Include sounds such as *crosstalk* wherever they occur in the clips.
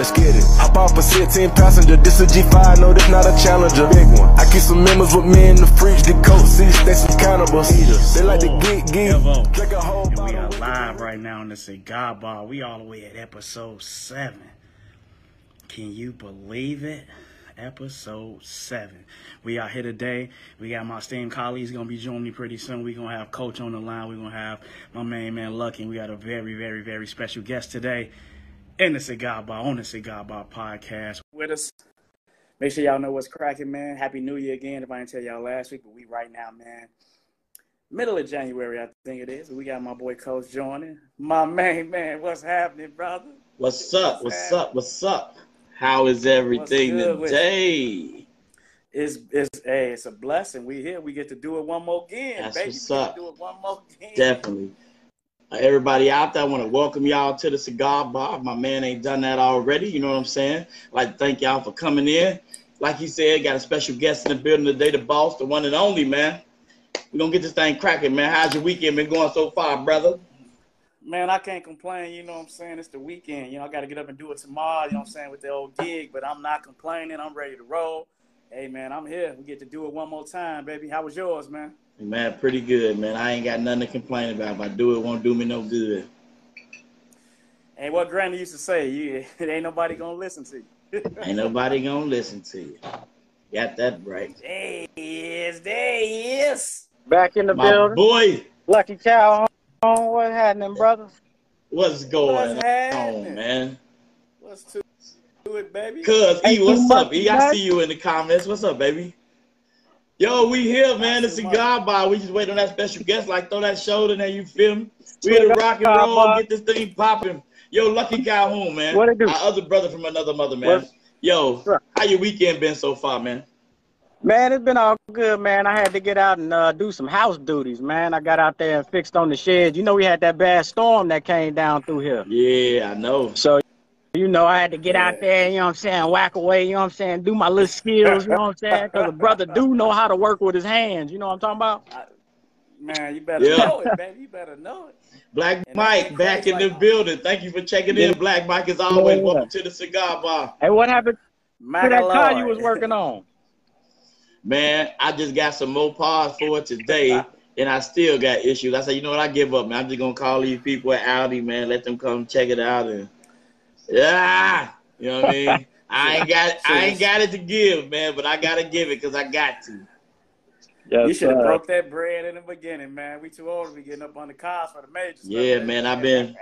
Let's get it. Hop off a 16 passenger. This a G5, no, this not a challenger. Big one. I keep some members with me in the fridge. The coat seats, they some cannibals. They like to geek, geek. Drink a whole And we are live right now on the Cigar Bar. We all the way at episode seven. Can you believe it? Episode seven. We are here today. We got my esteemed colleagues gonna be joining me pretty soon. we gonna have Coach on the line. we gonna have my main man Lucky. We got a very, very, very special guest today in the Cigar Bar, on the Cigar Bar podcast. With us. Make sure y'all know what's cracking, man. Happy New Year again. If I didn't tell y'all last week, but we right now, man. Middle of January, I think it is. We got my boy Coach joining. My main man, what's happening, brother? What's up? What's up? What's up? How is everything today? It's it's hey, it's a blessing. We here. We get to do it one more again, That's baby. what's we get up. to do it one more again. Definitely. Everybody out there, I want to welcome y'all to the Cigar Bar. My man ain't done that already. You know what I'm saying? I'd like to thank y'all for coming in. Like he said, got a special guest in the building today, the boss, the one and only, man. We're to get this thing cracking, man. How's your weekend been going so far, brother? Man, I can't complain. You know what I'm saying? It's the weekend. You know, I got to get up and do it tomorrow. You know what I'm saying? With the old gig, but I'm not complaining. I'm ready to roll. Hey, man, I'm here. We get to do it one more time, baby. How was yours, man? Man, pretty good, man. I ain't got nothing to complain about. If I do it, it won't do me no good. Hey, what Granny used to say, you, *laughs* it ain't nobody gonna listen to you. *laughs* Ain't nobody going to listen to you. Got that right. there he is. There he is. Back in the My building. boy, Lucky Cow on. What happening, brother? what's going What's on, man? Let's do do it, baby. Cuz, Hey, E, what's up? much, E, I man. see you in the comments. What's up, baby? Yo, we here, man. Not too cigar bar. We just wait on that special guest. Like, throw that shoulder there, you feel me? We here to rock and roll, get this thing popping. Yo, Lucky Calhoun, man. What it do? Our other brother from another mother, man. What's- Yo, how your weekend been so far, man? Man, it's been all good, man. I had to get out and uh, do some house duties, man. I got out there and fixed on the sheds. You know, we had that bad storm that came down through here. Yeah, I know. So, you know, I had to get Yeah. out there, you know what I'm saying, whack away, you know what I'm saying, do my little skills, you know what I'm saying? Because a brother do know how to work with his hands, you know what I'm talking about? Man, you better Yeah. know it, baby. You better know it. Black And Mike back in crazy the like- building. Thank you for checking in, Black Mike. is always, Yeah. welcome to the cigar bar. Hey, what happened to that car you was working on? Man, I just got some more parts for it today, and I still got issues. I said, you know what? I give up, man. I'm just gonna call these people at Audi, man. Let them come check it out, and yeah, you know what I mean. *laughs* I ain't got, I ain't got it to give, man, but I gotta give it because I got to. Yes, You should have sir. broke that bread in the beginning, man. We too old to be getting up on the cars for the major stuff, Yeah, baby. man. I've been,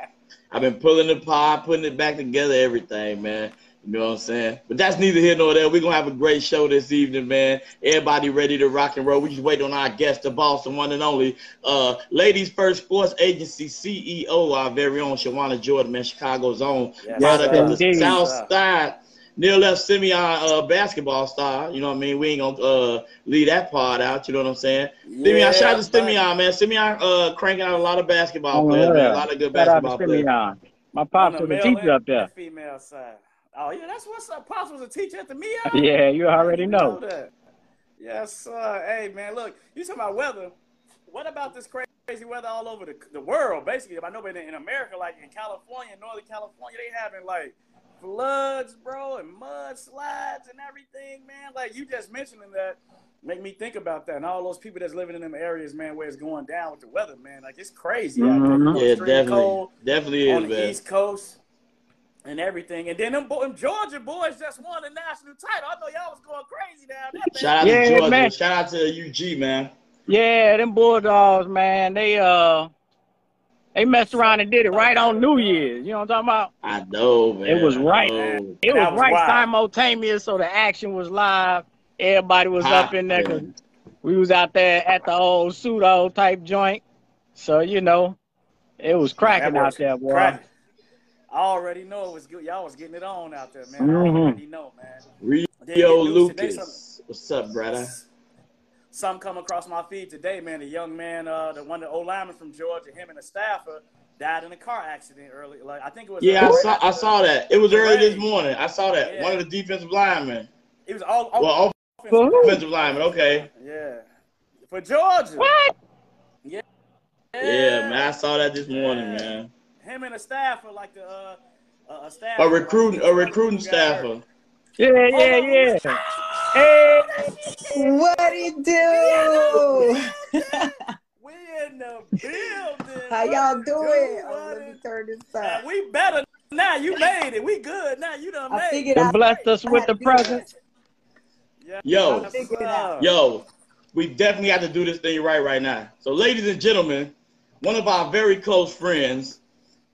I've been pulling the pod, putting it back together, everything, man. You know what I'm saying? But that's neither here nor there. We're gonna have a great show this evening, man. Everybody ready to rock and roll. We just wait on our guest, the boss, the one and only, uh, Ladies First Sports Agency CEO, our very own Shajuanna Jordan, man, Chicago's own Yes, product sir. of the indeed. South sir. Side. Neil left Simeon uh, basketball star. You know what I mean? We ain't gonna uh, leave that part out. You know what I'm saying? Simeon, shout out to. Simeon, man. Simeon uh, cranking out a lot of basketball Oh, players, man. A lot of good Shout out to basketball players. Simeon. My On pops the was a teacher up there. the female side. Oh yeah, that's what's up. Pops was a teacher at the Mia. *laughs* Yeah, you already didn't know. that. Yes, sir. Hey, man, look, you talking about weather. What about this crazy weather all over the, the world? Basically, if I know, but in, in America, like in California, Northern California, they having like floods, bro, and mudslides and everything, man. Like you just mentioning that make me think about that and all those people that's living in them areas, man, where it's going down with the weather, man. Like it's crazy Mm-hmm. know. Yeah, definitely, cold definitely on is, the man. East Coast and everything. And then them, bo- them Georgia boys just won the national title. I know y'all was going crazy down there. man. Shout out Yeah, to Georgia. man. Shout out to UG, man. Yeah, them Bulldogs, man, they uh they messed around and did it right on New Year's. You know what I'm talking about? I know, man. It was right. know. It was, was right wild. simultaneous, so the action was live. Everybody was up in there 'cause Poppin'. we was out there at the old pseudo type joint. So you know, it was cracking That out there, boy. crack. I already know it was good. Y'all was getting it on out there, man. I Mhm. already know, man. Rio Then you do today Lucas. What's up, brother? Some come across my feed today, man. The young man, uh, the one, the old lineman from Georgia, him and a staffer died in a car accident early. Like I think it was. Yeah, I saw, I saw that. It was early this morning. I saw that. Yeah. One of the defensive linemen. It was all. all Well, offensive Who? offensive lineman. Okay. Yeah, for Georgia. What? Yeah, man. I saw that this morning, Yeah. man. Him and a staffer, like the uh, a, a staff. A recruiting a recruiting staffer. Yeah, yeah, yeah. Hey, What it do? We in the *laughs* building. How y'all doing? Oh, let me turn this up. we better now. You made it. We good now. You done I made it. and blessed us with the presence. Yeah. Yo. Yes, Figured it out. sir. Yo, we definitely have to do this thing right right now. So, ladies and gentlemen, one of our very close friends,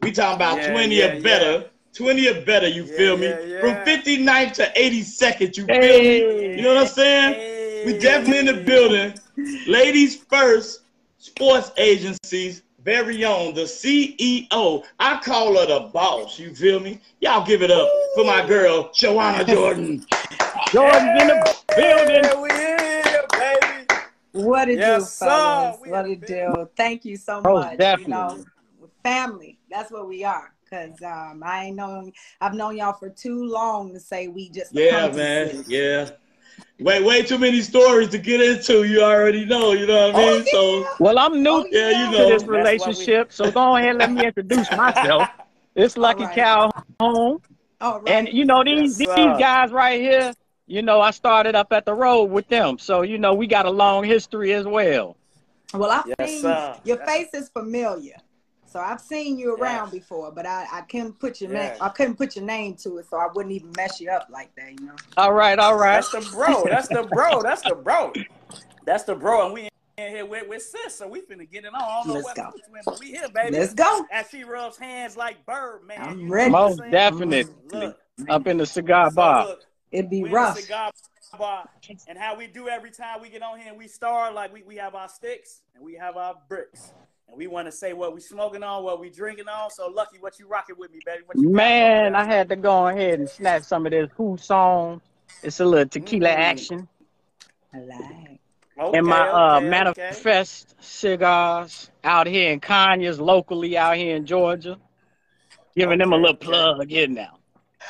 we talking about Yeah, 20 yeah, or better. 20 or better, you Yeah, feel me? yeah, yeah. From 59th to 82nd, you feel Hey. me? You know what I'm saying? Hey. We definitely in the building. Ladies first, sports agencies, very own, the CEO. I call her the boss, you feel me? Y'all give it up for my girl, Joanna Jordan. Jordan's in the building. Yeah, we here, baby. What it Yes, do, sir. fellas? We What in it do? Thank you so Most much. You definitely. know, family. That's what we are. Cause um, I ain't known. I've known y'all for too long to say we just. Yeah, man. Yeah. Way, way too many stories to get into. You already know. You know what I mean? Oh, So, Well, I'm new Oh, yeah, you yeah. to know. this That's why we- relationship, so go ahead and let me introduce myself. It's Lucky right. Calhoun, All right. and you know these Yes, these sir. guys right here. You know, I started up at the road with them, so you know we got a long history as well. well, I've Yes, seen sir. your Yes. face is familiar, so I've seen you around Yes. before, but I, I couldn't put your name. I couldn't put your name to it, so I wouldn't even mess you up like that. You know. All right, all right. That's the bro. That's the bro. That's the bro. That's the bro. And we in here with, with sis, so we finna get it on. I don't know Let's what go. to but we here, baby. Let's go. As she rubs hands like Birdman. I'm you ready. Most saying? definitely Look, up in the cigar so bar. look, It'd be we in the rough. cigar bar, and how we do every time we get on here and we start like we, we have our sticks and we have our bricks. And we want to say what we smoking on, what we drinking on. So lucky, what you rocking with me, baby? What you Man, I had to go ahead and snatch some of this Hussong. It's a little tequila Mm. action. I like. Okay, and my uh, okay, okay. manifest cigars out here in Conyers, locally out here in Georgia. Giving them a Okay, little okay. plug in now.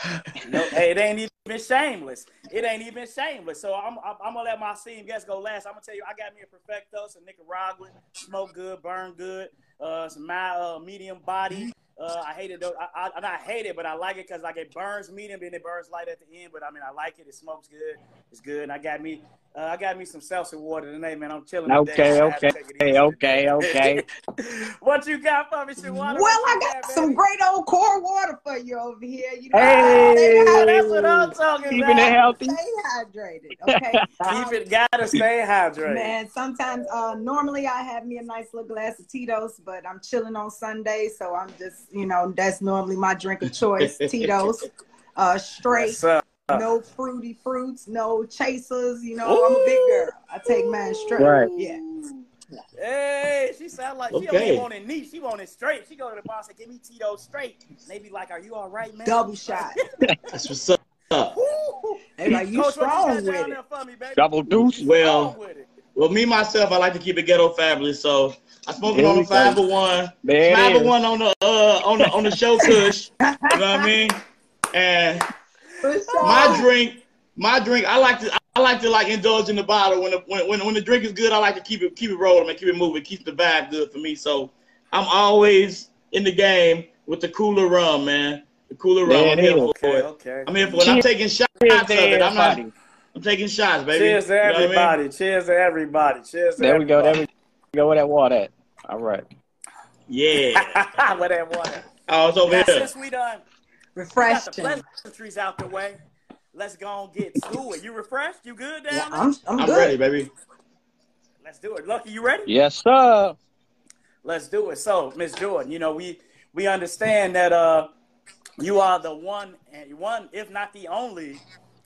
*laughs* No, hey, it ain't even shameless. It ain't even shameless. So I'm, I'm, I'm gonna let my esteemed guest go last. I'm gonna tell you, I got me a perfecto, some Nicaraguan, smoke good, burn good, uh, some my uh, medium body. Uh, I hate it though. I, I, not hate it, but I like it because like it burns medium, then it burns light at the end. But I mean, I like it. It smokes good. It's good. And I got me, uh, I got me some seltzer water today, man. I'm chilling. Okay, today, so I had to okay, take okay, okay. *laughs* what you got for me, Shajuanna? Well, I you got some baby? great old core water for you over here. You know, Hey, Yeah, that's what I'm talking keeping about. it healthy. stay hydrated. Okay. *laughs* Keep Um, it, gotta stay hydrated. Man, sometimes uh normally I have me a nice little glass of Tito's, but I'm chilling on Sunday, so I'm just, you know, that's normally my drink of choice, *laughs* Tito's. Uh straight, Yes, sir. No fruity fruits, no chasers, you know, I'm a big girl. I take mine straight. Right. Yeah. Hey, she sound like she don't even want it neat. She want it straight. She go to the bar and say, "Give me Tito straight." And they be like, "Are you all right, man?" Double shot. *laughs* That's what's up. Woo! They like you Coach, strong got with it. there for me, baby? Double deuce. Well, Strong with it. well, me myself, I like to keep it ghetto fabulous. So I smoke it on the go. five of one. There it Five of one on the uh on the on the show *laughs* Kush. You know what I mean? And For sure. my drink, my drink, I like to I like to like indulge in the bottle. When the when, when when the drink is good, I like to keep it keep it rolling and keep it moving, keep the vibe good for me. So I'm always in the game with the cooler rum, man. The cooler rum. There I'm it here is. for it. okay. I'm here for it. I'm taking shots Cheers to it. I'm not everybody. I'm taking shots, baby. Cheers to You know I mean? everybody. Cheers to everybody. Cheers to There we go. There we go. Where that water at? All right. Yeah. *laughs* Where that water? Oh, I was over Now, here. since we done we got the Refreshing. pleasantries out the way, let's go and get to it. You refreshed? You good down Yeah, there? I'm I'm, I'm good. ready, baby. Let's do it. Lucky, you ready? Yes, sir. Let's do it. So, Miss Jordan, you know we we understand that uh you are the one and one, if not the only,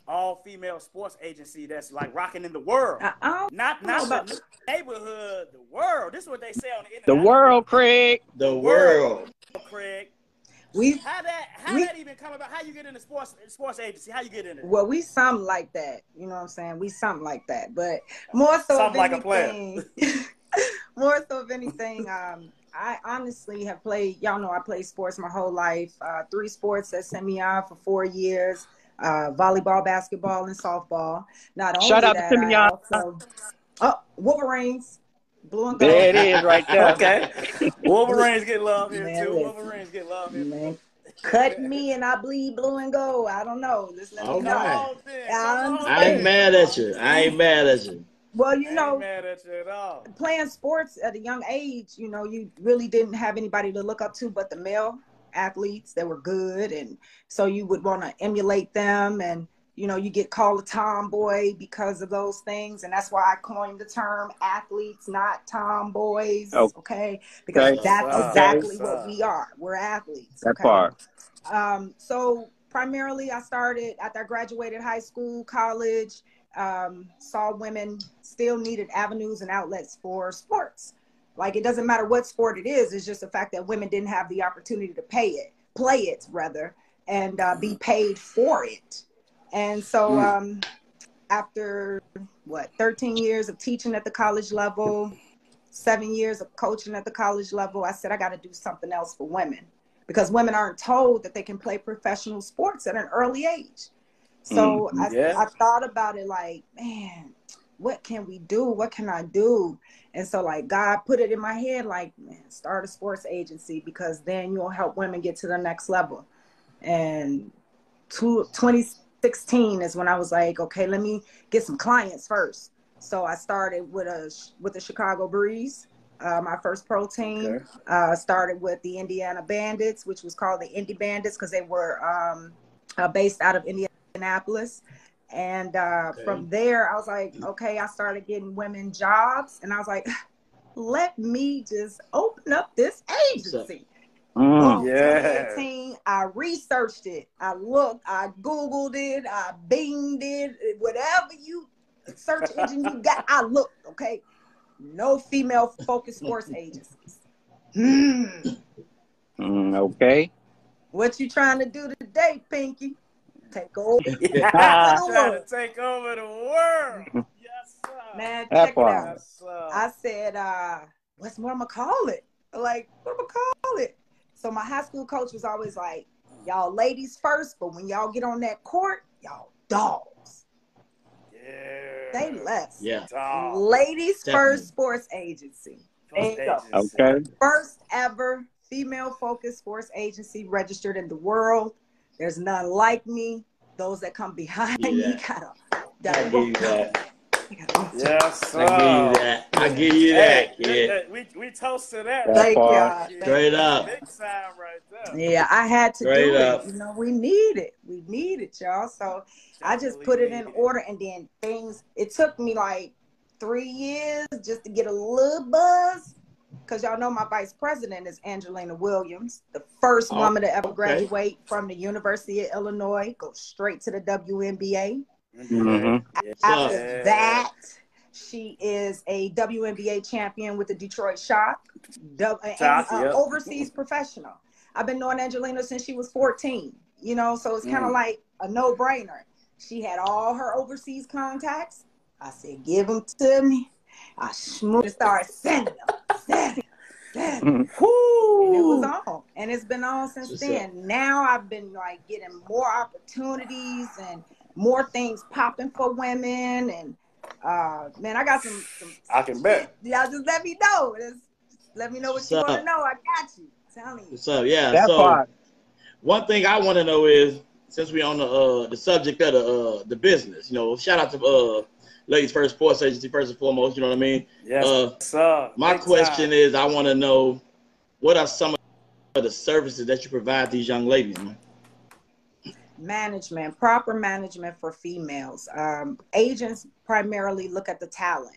all female sports agency that's like rocking in the world. I, I don't Not not about- the neighborhood, the world. This is what they say on the internet. The world, Craig. The world. Craig. We How that how We- that even come about? How you get in the sports sports agency? How you get in it? well, we something like that. You know what I'm saying? We something like that. But more so Something of like a player. anything, *laughs* more so of anything, um, I honestly have played, y'all know I played sports my whole life. Uh, three sports that sent me out for four years. Uh, volleyball, basketball, and softball. Not only Shout out to that, Simeon. I also, oh, Wolverines, blue and gold. There it is right there. *laughs* okay. Wolverines get love here Man, too. listen. Wolverines get love here. Man, cut me and I bleed blue and gold. I don't know. Just let me Okay. know. Come on, then. Yeah, I I ain't mad at you. I ain't mad at you. Well, you know, at you at playing sports at a young age, you know, you really didn't have anybody to look up to but the male athletes that were good. And so you would want to emulate them. And, you know, you get called a tomboy because of those things. And that's why I coined the term athletes, not tomboys. Oh. Okay. Because Okay. that's Okay. exactly Okay. what we are. We're athletes. That okay? part. Um, so primarily I started after I graduated high school, college, um, saw women still needed avenues and outlets for sports. Like it doesn't matter what sport it is, it's just the fact that women didn't have the opportunity to pay it, play it rather, and uh, be paid for it. And so um, after what 13 years of teaching at the college level, seven years of coaching at the college level, I said I got to do something else for women because women aren't told that they can play professional sports at an early age. So I, Yeah. I thought about it like, man, what can we do? What can I do? And so like God put it in my head like, man, start a sports agency because then you'll help women get to the next level. And two, 2016 is when I was like, okay, let me get some clients first. So I started with a with the Chicago Breeze, uh, my first pro team. Okay. Uh, started with the Indiana Bandits, which was called the Indy Bandits because they were um, uh, based out of Indianapolis. And uh, Okay. from there, I was like, okay, I started getting women jobs, and I was like, *sighs* let me just open up this agency. Mm. Yeah. 2018, I researched it. I looked, I Googled it, I Binged it, whatever you search engine you got, I looked, okay? No female focused sports agencies. Hmm. Mm, okay. What you trying to do today, Pinky? Take over. *laughs* Trying to take over the world. Yes, sir. Man, That check it out. Yes, sir. I said, uh, what's more, I'm gonna call it? Like, what am I call it? So my high school coach was always like, y'all ladies first, but when y'all get on that court, y'all dogs. yeah. They less. Yeah. Dog. Ladies Definitely. First Sports Agency. First go. agency. Okay. First ever female focused sports agency registered in the world. There's none like me. Those that come behind Yeah. me gotta, I gotta that. Yes, sir. I give you that. I give you that, Hey, kid. we, we toast to that. That Thank part. y'all. Yeah. Straight up. Big time right there. Yeah, I had to Straight do up. it. You know, we need it. We need it, y'all. So I just put it in need order and then things it took me like three years just to get a little buzz. Cause y'all know my vice president is Angelina Williams, the first Oh, woman to ever okay. graduate from the University of Illinois, go straight to the WNBA. Mhm. Yeah. After Yeah. that, she is a WNBA champion with the Detroit Shock, du- and Shock, uh, overseas professional. I've been knowing Angelina since she was 14, you know, so it's kind of Mm. like a no brainer. She had all her overseas contacts. I said, give them to me. I smooth started sending them, sending, sending. And it was on, and it's been on since What's then. Now I've been like getting more opportunities and more things popping for women, and uh, man, I got some. some I can bet. Y'all just let me know. Just let me know what What's you want to know. I got you. Telling you. What's up? Yeah. That so part. one thing I want to know is since we're on the uh the subject of the uh the business, you know, shout out to uh Ladies First Sports Agency first and foremost. You know what I mean? Yes, Uh, sir. My Big question time. is, I want to know what are some of the services that you provide these young ladies, man? Management, proper management for females. Um, agents primarily look at the talent,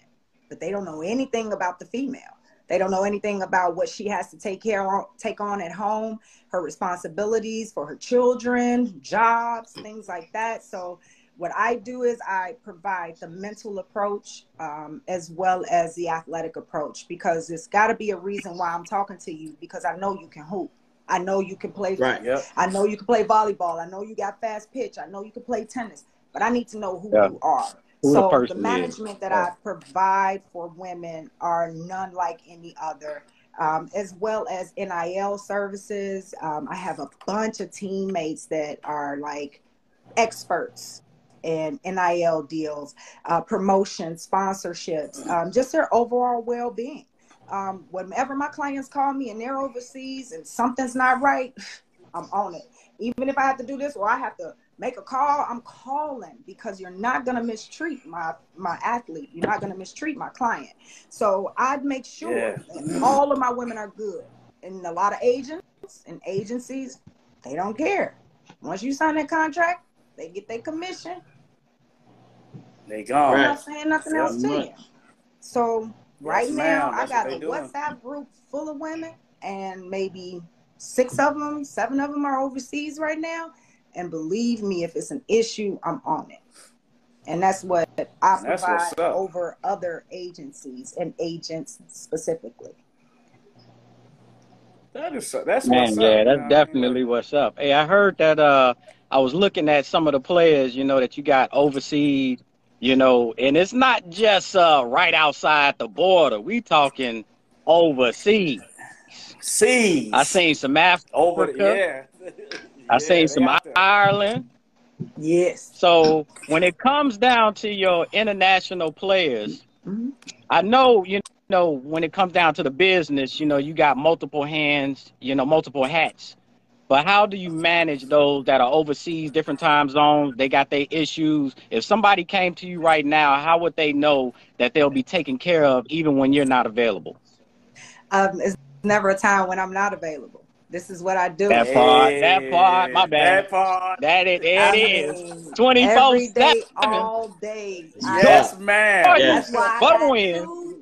but they don't know anything about the female. They don't know anything about what she has to take care of, take on at home, her responsibilities for her children, jobs, things like that. So, what I do is I provide the mental approach um, as well as the athletic approach because there's got to be a reason why I'm talking to you because I know you can hoop. I know you can play Right. Yep. I know you can play volleyball. I know you got fast pitch. I know you can play tennis, but I need to know who Yeah. you are. Who the so the, is. management that Yeah. I provide for women are none like any other, um, as well as NIL services. Um, I have a bunch of teammates that are like experts in NIL deals, uh, promotions, sponsorships, um, just their overall well-being um, whenever my clients call me and they're overseas and something's not right, *sighs* I'm on it. Even if I have to do this or I have to make a call, I'm calling because you're not gonna mistreat my my athlete. You're not gonna mistreat my client. So I'd make sure Yeah. that all of my women are good. And a lot of agents and agencies, they don't care. Once you sign that contract, they get their commission. They gone. I'm not saying nothing Yeah, else to you. So right Yes, now. I got a they doing. WhatsApp group full of women, and maybe six of them, seven of them are overseas right now. And believe me, if it's an issue, I'm on it. And that's what I That's what's provide over other agencies and agents specifically. That is so, that's Man, what's yeah, up. that's know? definitely what's up. Hey, I heard that uh I was looking at some of the players, you know, that you got overseas, you know, and it's not just uh right outside the border. We talking overseas. Seas. I seen some Africa. over. The, yeah. I seen some. Ireland. Yes. So when it comes down to your international players, Mhm. I know you know when it comes down to the business, you know you got multiple hands, you know multiple hats. But how do you manage those that are overseas, different time zones? They got their issues. If somebody came to you right now, how would they know that they'll be taken care of even when you're not available? Um, it's never a time when I'm not available. This is what I do. That part, that part, my bad. That part. That it, it I is. 24 every day, 7. all day. I- Yes, man. Oh, Yes. That's why I But got when-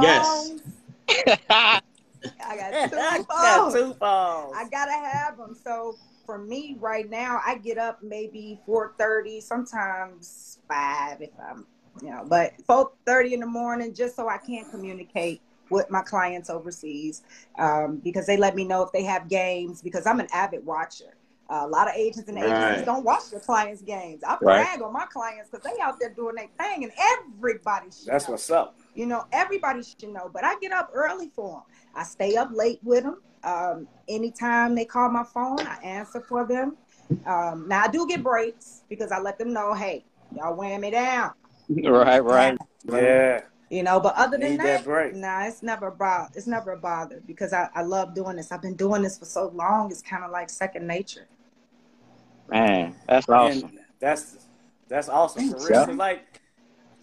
Yes. *laughs* *laughs* phones. I got *laughs* two Got phones. two phones. I gotta have them. So for me right now, I get up maybe four thirty, sometimes five if I'm, you know, but four thirty in the morning just so I can communicate with my clients overseas um, because they let me know if they have games because I'm an avid watcher. Uh, a lot of agents and agencies Right. don't watch their clients' games. I Right. brag on my clients because they out there doing their thing, and everybody. That's know. what's up. You know, everybody should know, but I get up early for them. I stay up late with them. Um, anytime they call my phone, I answer for them. Um, now I do get breaks because I let them know, hey, y'all wearing me down. *laughs* right, right. Yeah. You know, but other than Need that, that break. nah, it's never a bo- it's never a bother because I, I love doing this. I've been doing this for so long. It's kind of like second nature. Man, that's awesome. And that's that's awesome for Thanks, real. yeah. 'Cause, Like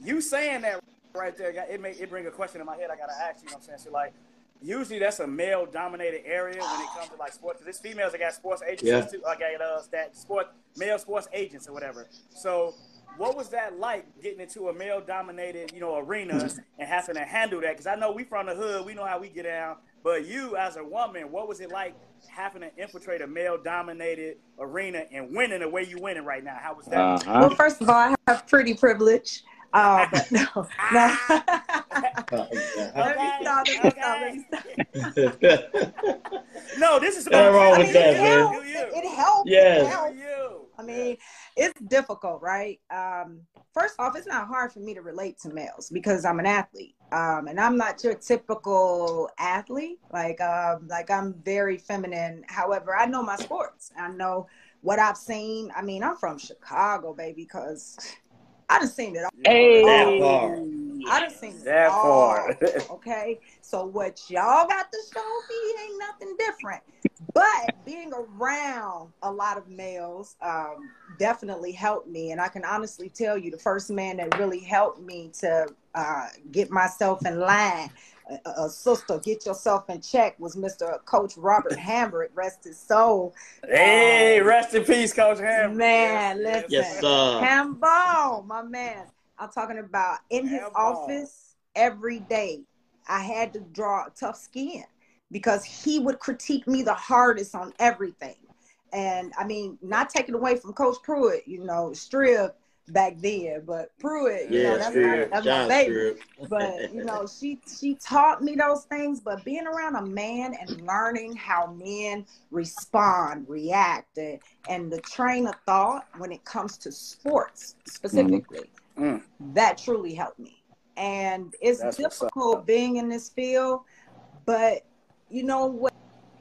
you saying that right there, it may it bring a question in my head. I gotta ask you. You know what I'm saying? So like, usually that's a male dominated area when it comes to like sports. 'Cause it's females that got sports agencies Yeah. too. I got uh, that sport male sports agents or whatever. So. What was that like getting into a male dominated, you know, arena and having to handle that? Because I know we from the hood, we know how we get down. But you, as a woman, what was it like having to infiltrate a male dominated arena and winning the way you winning right now? How was that? Uh-huh. Well, first of all, I have pretty privilege. Uh, but *laughs* no, no. *laughs* let me stop. Let me stop. Let me stop. *laughs* No, this is Nothing about wrong I with mean, that, it man. helps. Do you? It, it helps. Yes. It helps. I mean, it's difficult, right? Um, first off, it's not hard for me to relate to males because I'm an athlete, um, and I'm not your typical athlete. Like, um, like I'm very feminine. However, I know my sports. I know what I've seen. I mean, I'm from Chicago, baby, because I done seen it all. Hey, That far. I done seen it That all. part. Okay, so what y'all got to show me ain't nothing different. But being around a lot of males um, definitely helped me, and I can honestly tell you, the first man that really helped me to uh, get myself in line, uh, uh, sister, get yourself in check, was Mr. Coach Robert Hambrick, rest his soul. hey, rest in peace, Coach Ham. Man, listen. Yes, sir. Hambo, my man. I'm talking about in his Hambo. office every day. I had to draw tough skin because he would critique me the hardest on everything. And I mean, not taking away from Coach Pruitt, you know, Strib back then, but Pruitt, you know, Yeah, that's sure. my, that's my baby Strip. but you know she she taught me those things but being around a man and learning how men respond react and, and the train of thought when it comes to sports specifically Mm. that truly helped me and it's That's difficult being in this field but you know what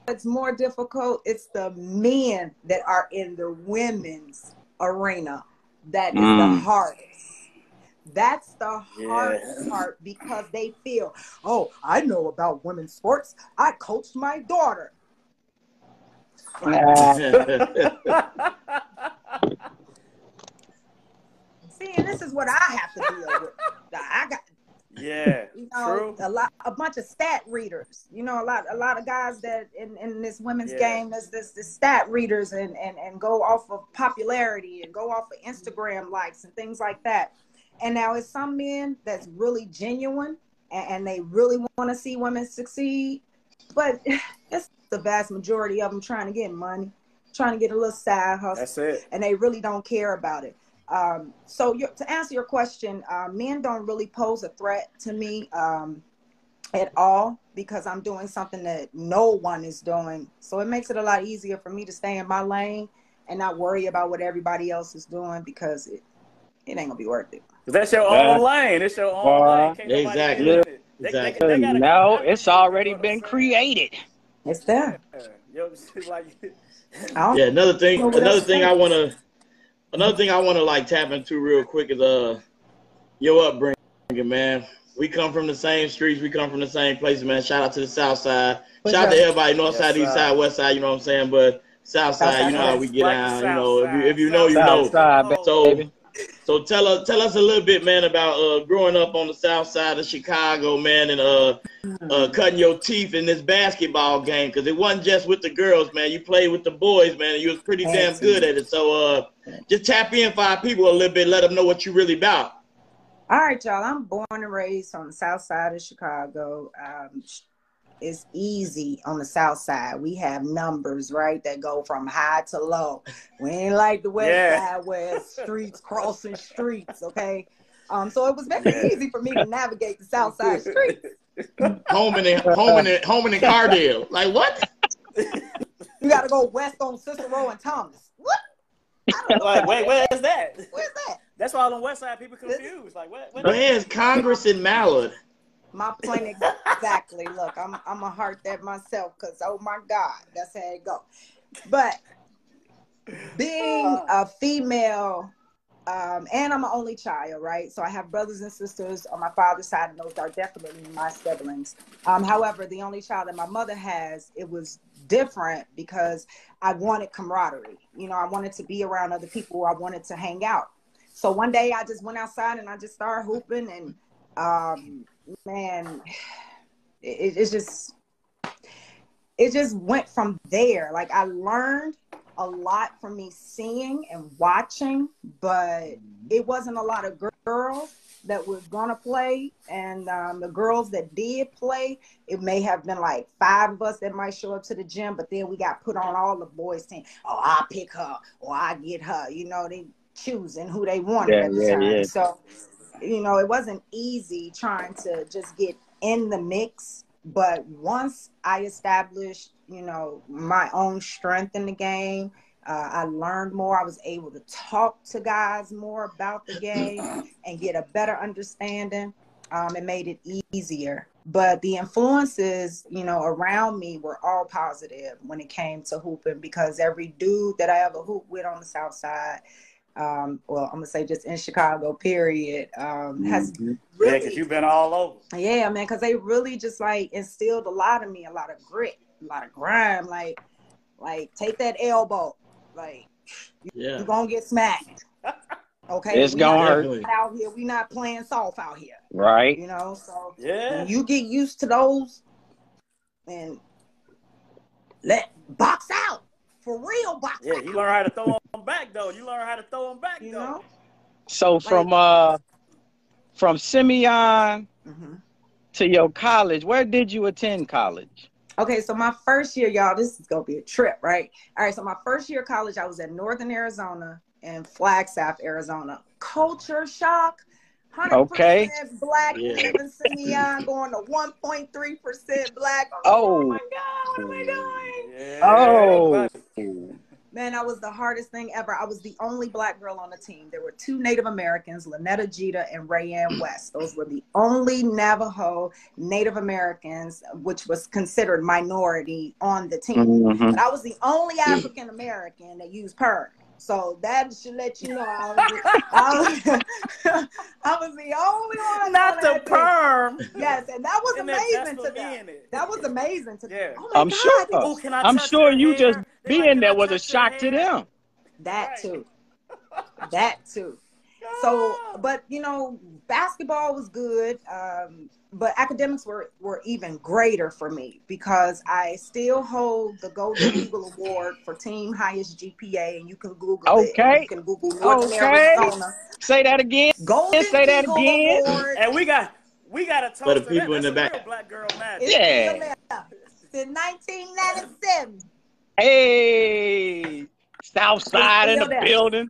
what's more difficult it's the men that are in the women's arena that is the Mm. hardest that's the Yeah. hardest part because they feel, oh, I know about women's sports. I coached my daughter. *laughs* See, and this is what I have to deal with. I got Yeah, *laughs* you know true. a lot a bunch of stat readers you know a lot a lot of guys that in, in this women's Yeah. game there's this the stat readers and, and and go off of popularity and go off of instagram likes and things like that and now it's some men that's really genuine and, and they really want to see women succeed but *laughs* it's the vast majority of them trying to get money trying to get a little side hustle That's it. and they really don't care about it. Um, so your, to answer your question, uh, men don't really pose a threat to me um, at all because I'm doing something that no one is doing. So it makes it a lot easier for me to stay in my lane and not worry about what everybody else is doing because it, it ain't gonna be worth it. That's your Yeah. own lane. It's your own Uh, lane. Can't Exactly. get it. They- they- Exactly. they gotta- no, it's already been created. It's there. Yo, it's *laughs* like, I don't Yeah, another thing, another thing I want to, another thing I want to like tap into real quick is uh, your upbringing, man. We come from the same streets, we come from the same places, man. Shout out to the South Side, For shout out to everybody, North Yes, side, East side, West side. You know what I'm saying? But South South Side, you know how we get Right, down. You know, if you if you know, you South know. South side, So- baby. So tell us, tell us a little bit, man, about uh, growing up on the South Side of Chicago, man, and uh, uh, cutting your teeth in this basketball game because it wasn't just with the girls, man. You played with the boys, man, and you was pretty damn good at it. So uh, just tap in for our people a little bit, let them know what you really about. All right, y'all. I'm born and raised on the south side of Chicago. Um, it's easy on the south side. We have numbers, right, that go from high to low. We ain't like the west Yeah. side where *laughs* streets crossing streets, okay? Um, so it was very Yeah. easy for me to navigate the south *laughs* side streets. Homan and Homan and Homan and Cardale. Like what? You got to go west on Cicero and Thomas. What? I don't know. like, wait, where is that? Where's that? That's why on the west side people confused. Like, what? what Where's Congress and Mallard? My point exactly. Look, I'm I'm a heart that myself because oh my God, that's how it go. But being a female, um, and I'm an only child, right? So I have brothers and sisters on my father's side, and those are definitely my siblings. Um, however, the only child that my mother has, it was different because I wanted camaraderie. You know, I wanted to be around other people. I wanted to hang out. So one day I just went outside and I just started hooping and um man it, it's just it just went from there. Like i learned a lot from me seeing and watching but it wasn't a lot of girls that were gonna play. And um, the girls that did play it may have been like five of us that might show up to the gym but then we got put on all the boys team oh i pick her or i get her you know they choosing who they wanted Yeah, at the yeah, time. yeah. so you know, it wasn't easy trying to just get in the mix. But once I established, you know, my own strength in the game, uh, I learned more. I was able to talk to guys more about the game *clears throat* and get a better understanding. Um, it made it easier. But the influences, you know, around me were all positive when it came to hooping because every dude that I ever hooped with on the South Side, um, well, I'm gonna say just in Chicago, period, um, has Yeah, really, because you've been all over. yeah, man, because they really just like instilled a lot of me, a lot of grit, a lot of grime, like, like take that elbow, like Yeah. you're gonna get smacked. *laughs* Okay, It's We gonna hurt. Out here. We not playing soft out here, Right? you know. So Yeah. when you get used to those, and let box out for real, box Yeah, you learn how to throw them back, though. You learn how to throw them back, you though. know. So from uh from Simeon hmm to your college, where did you attend college? Okay, so my first year, y'all, this is gonna be a trip, right? All right, so my first year of college, I was at Northern Arizona and Flagstaff, Arizona. Culture shock. 100% Okay. black, Yeah. even Simeon going to 1.3% black. Oh. oh my God, what am I doing? Yeah. Oh. Man, that was the hardest thing ever. I was the only black girl on the team. There were two Native Americans, Lynetta Jeter and Rayanne West. Those were the only Navajo Native Americans, which was considered minority on the team. Mhm. But I was the only African American that used perm. So that should let you know I was, I was, *laughs* I was the only one. Not the that team. perm. Yes, and that was And amazing that's to what them. me in it. That was amazing to them. Yeah. Oh I'm God, sure. Oh, can I I'm sure you hair? just- being there was a shock to them. That Right. too. That too. So, but you know, basketball was good, um, but academics were were even greater for me because I still hold the Golden *coughs* Eagle Award for team highest GPA, and you can Google it. Okay. You can Google North Okay. Arizona Say that again. Golden Say that Eagle again. Award. And we got we got a toast For the to people that. in the back. Black girl magic. Yeah. still there. 1997. Hey, South Side in the Still building.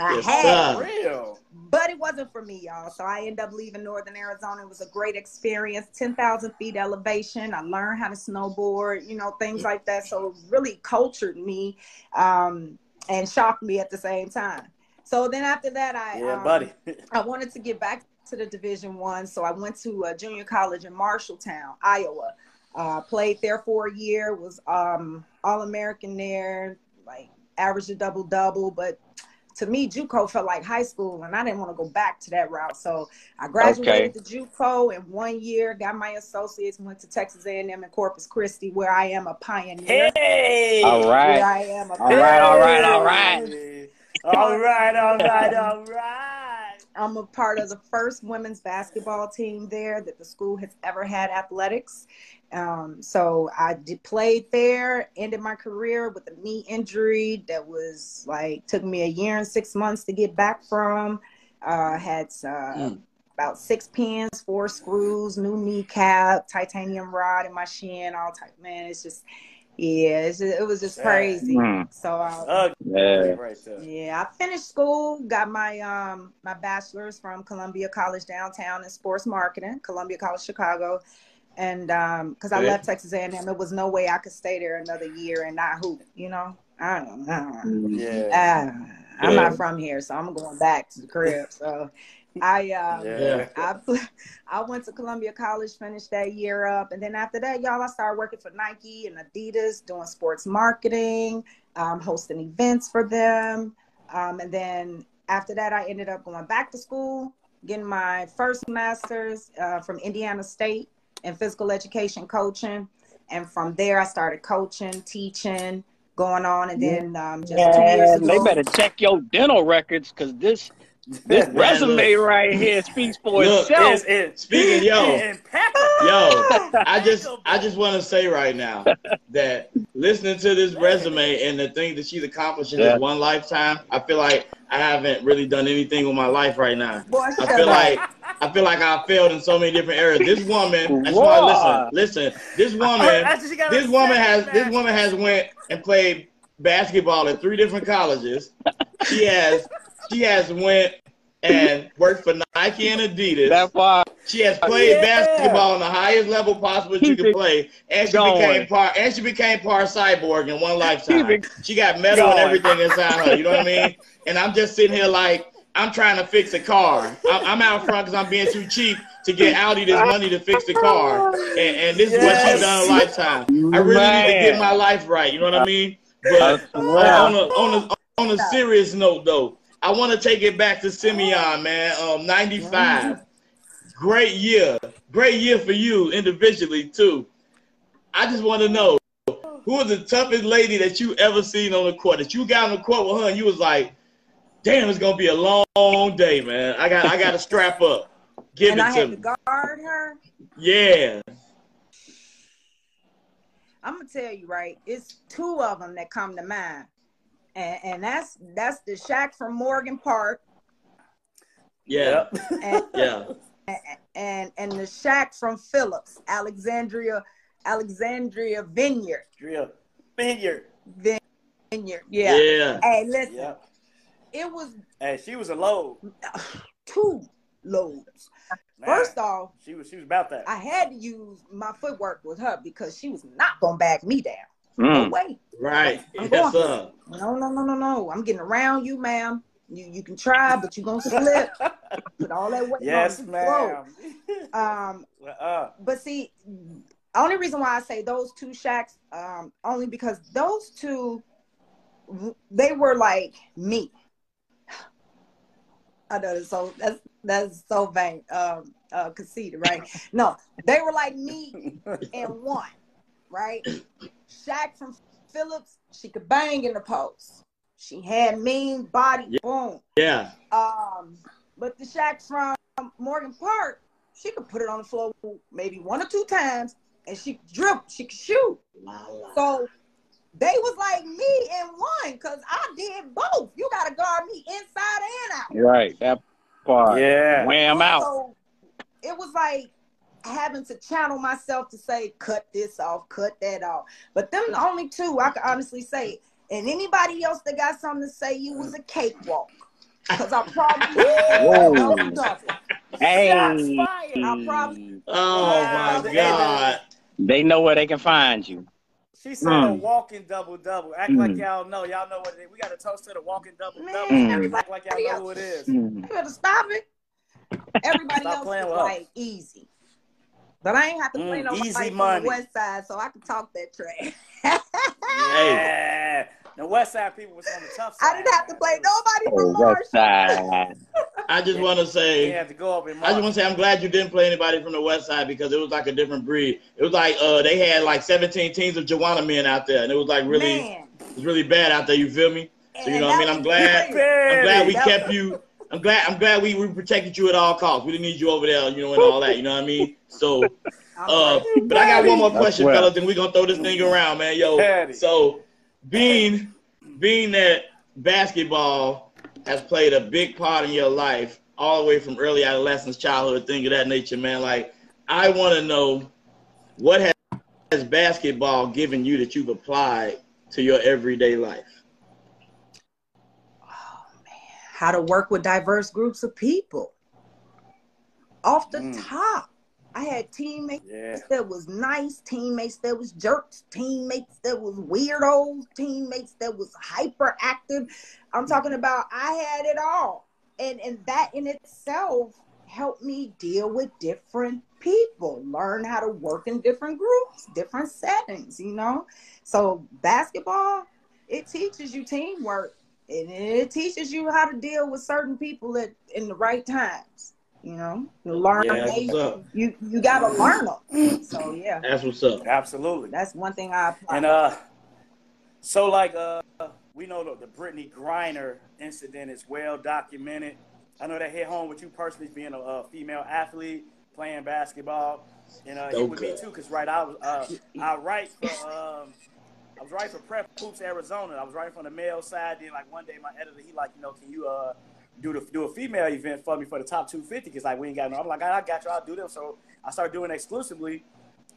I Yes, had sir. Real. but it wasn't for me, y'all. So I ended up leaving Northern Arizona. It was a great experience. 10,000 feet elevation. I learned how to snowboard, you know, things like that. So it really cultured me um, and shocked me at the same time. So then after that, I Yeah, um, buddy. *laughs* I wanted to get back to the Division One, so I went to a junior college in Marshalltown, Iowa. Uh, played there for a year. Was um, All American there, like averaged a double double. But to me, JUCO felt like high school, and I didn't want to go back to that route. So I graduated the JUCO in one year. Got my associates. Went to Texas A&M in Corpus Christi, where I am a pioneer. Hey. All Where right. I am a All right, all right, all Hey. All right, all right, all right. I'm a part of the first women's basketball team there that the school has ever had athletics. Um, so I did, played there, ended my career with a knee injury that was like took me a year and six months to get back from. Uh, had uh, Mm. about six pins, four screws, new kneecap, titanium rod in my shin, all type. Man, it's just yeah, it's just, it was just Sad. crazy. Mm. So uh, Ugly Yeah. yeah, I finished school, got my um my bachelor's from Columbia College downtown in sports marketing, Columbia College Chicago, and um because I Okay. left Texas A&M, there was no way I could stay there another year and not hoop. You know, I don't know. Yeah. Ah, I'm Yeah. not from here, so I'm going back to the crib. So I uh, Yeah. I *laughs* I went to Columbia College, finished that year up, and then after that, y'all, I started working for Nike and Adidas, doing sports marketing, um, hosting events for them, um, and then after that, I ended up going back to school, getting my first master's uh, from Indiana State in physical education coaching, and from there, I started coaching, teaching, going on, and then um, just two years ago, they better check your dental records because this this *laughs* Man, resume look. right here speaks for Look, itself. It's, it's Speaking, yo, *laughs* impeccable. yo, *laughs* I just I just want to say right now that listening to this resume and the thing that she's accomplished in Yeah. this one lifetime, I feel like I haven't really done anything with my life right now. boy, I feel up. like I feel like I failed in so many different areas. This woman, that's why Wow. listen, listen. This woman, That's what she got this woman second has this woman has went and played basketball at three different colleges. She has she has went and worked for Nike and Adidas. That far. She has played Yeah. basketball on the highest level possible you Keep can play, and she going. became part and she became part cyborg in one lifetime. Keep She got metal and going. everything inside her. You know what I mean? And I'm just sitting here like I'm trying to fix a car. I'm, I'm out front because I'm being too cheap to get Audi this money to fix the car, and, and this is what she's done in a lifetime. I really need to get my life right. You know what I mean? But I on a on a on a serious note though, I want to take it back to Simeon, man. Um, 95. Great year. Great year for you individually too. I just want to know who was the toughest lady that you ever seen on the court? That you got on the court with her and you was like, damn, it's gonna be a long day, man. I got I gotta strap up. Give and it I to had me. to guard her. Yeah. I'm gonna tell you right. It's two of them that come to mind, and, and that's that's the Shack from Morgan Park Yeah. and *laughs* Yeah. and and the Shack from Phillips, Alexandria, Alexandria Vineyard, Drill. Vineyard. Vineyard. Yeah. Yeah. Hey, listen, Yeah. it was Hey, she was a load. *sighs* two loads. Man, First off, she was she was about that. I had to use my footwork with her because she was not gonna back me down. No Mm. way. Right. I'm Yes, going. sir. No, no, no, no, no. I'm getting around you, ma'am. You you can try, but you're gonna slip. *laughs* Put all that weight yes, on ma'am. *laughs* Um, uh, but see, only reason why I say those two shacks, um, only because those two, they were like me. *sighs* I know that's so that's that's so vain, um, uh, conceited, right? *laughs* No, they were like me and one, right? Shaq from Phillips, she could bang in the post. She had mean body, Yeah. boom. Yeah. Um, but the Shaq from Morgan Park, she could put it on the floor maybe one or two times, and she could dribble, she could shoot. So they was like me in one, cause I did both. You gotta guard me inside and out. Right. That part. Yeah. Wham out. So it was like having to channel myself to say, cut this off, cut that off. But them the only two I can honestly say. And anybody else that got something to say, you was a cakewalk. Cause I probably Whoa. Hey. I probably- Oh Wow. my God. They know where they can find you. She said a Mm. walking double double. Act Mm. like y'all know. Y'all know what it is. We got a toast to the walking double Man, double. Mm. Act like y'all know who it is. Mm. You better stop it. Everybody Stop else playing was with us. like easy. But I ain't have to play Mm, no easy fight from money. the west side, so I can talk that trash. Yeah. *laughs* The West Side people was on the tough side. I didn't have to play man. nobody Oh, from West Side. *laughs* I just want to They say, had to go up and I just want to say, I'm glad you didn't play anybody from the West Side because it was like a different breed. It was like uh, they had like 17 teams of Joanna men out there, and it was like really, Man. it was really bad out there. You feel me? So you know what I mean? I'm glad. I'm glad we kept you. I'm glad. I'm glad we, we protected you at all costs. We didn't need you over there, you know, and all that. You know what I mean? So, *laughs* uh, but I got one more question, well. fellas, and we're gonna throw this thing around, man. Yo, so being being that basketball has played a big part in your life, all the way from early adolescence, childhood, thing of that nature, man. Like, I want to know what has, has basketball given you that you've applied to your everyday life. How to work with diverse groups of people. Off the Mm. top, I had teammates Yeah. that was nice, teammates that was jerks, teammates that was weirdos, teammates that was hyperactive. I'm talking about I had it all. And and that in itself helped me deal with different people, learn how to work in different groups, different settings, you know? So basketball, it teaches you teamwork and it teaches you how to deal with certain people at in the right times. You know, you learn. Yeah, that's they- you you gotta learn them. So yeah, That's what's up. Absolutely. that's one thing I apply. And uh, so like uh, we know the, the Brittney Griner incident is well documented. I know that hit home with you personally, being a, a female athlete playing basketball, and uh, you with me Okay. too, cause right, I was uh, *laughs* I write for um, I was writing for Prep Hoops Arizona. I was writing from the male side. Then like one day, my editor he like, you know, can you uh do the do a female event for me for the top 250? Cause like we ain't got no. I'm like, I got you. I'll do them. So I started doing exclusively,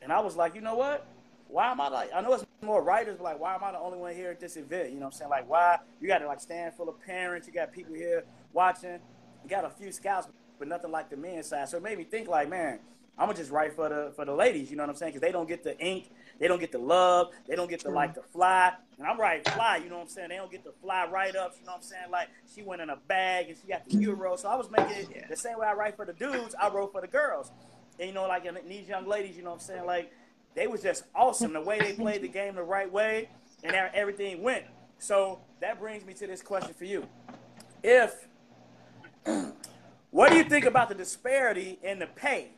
and I was like, you know what? Why am I like? I know it's more writers, but like, why am I the only one here at this event? You know what I'm saying? Like, why you got to like stand full of parents? You got people here watching. You got a few scouts, but nothing like the men's side. So it made me think like, man, I'm gonna just write for the for the ladies. You know what I'm saying? Because they don't get the ink, they don't get the love, they don't get the like the fly. And I'm writing fly. You know what I'm saying? They don't get the fly write ups. You know what I'm saying? Like she went in a bag and she got the euro. So I was making it the same way I write for the dudes. I wrote for the girls. And you know, like and these young ladies, you know what I'm saying? Like they was just awesome the way they played the game the right way and everything went. So that brings me to this question for you. If *clears throat* what do you think about the disparity in the pay?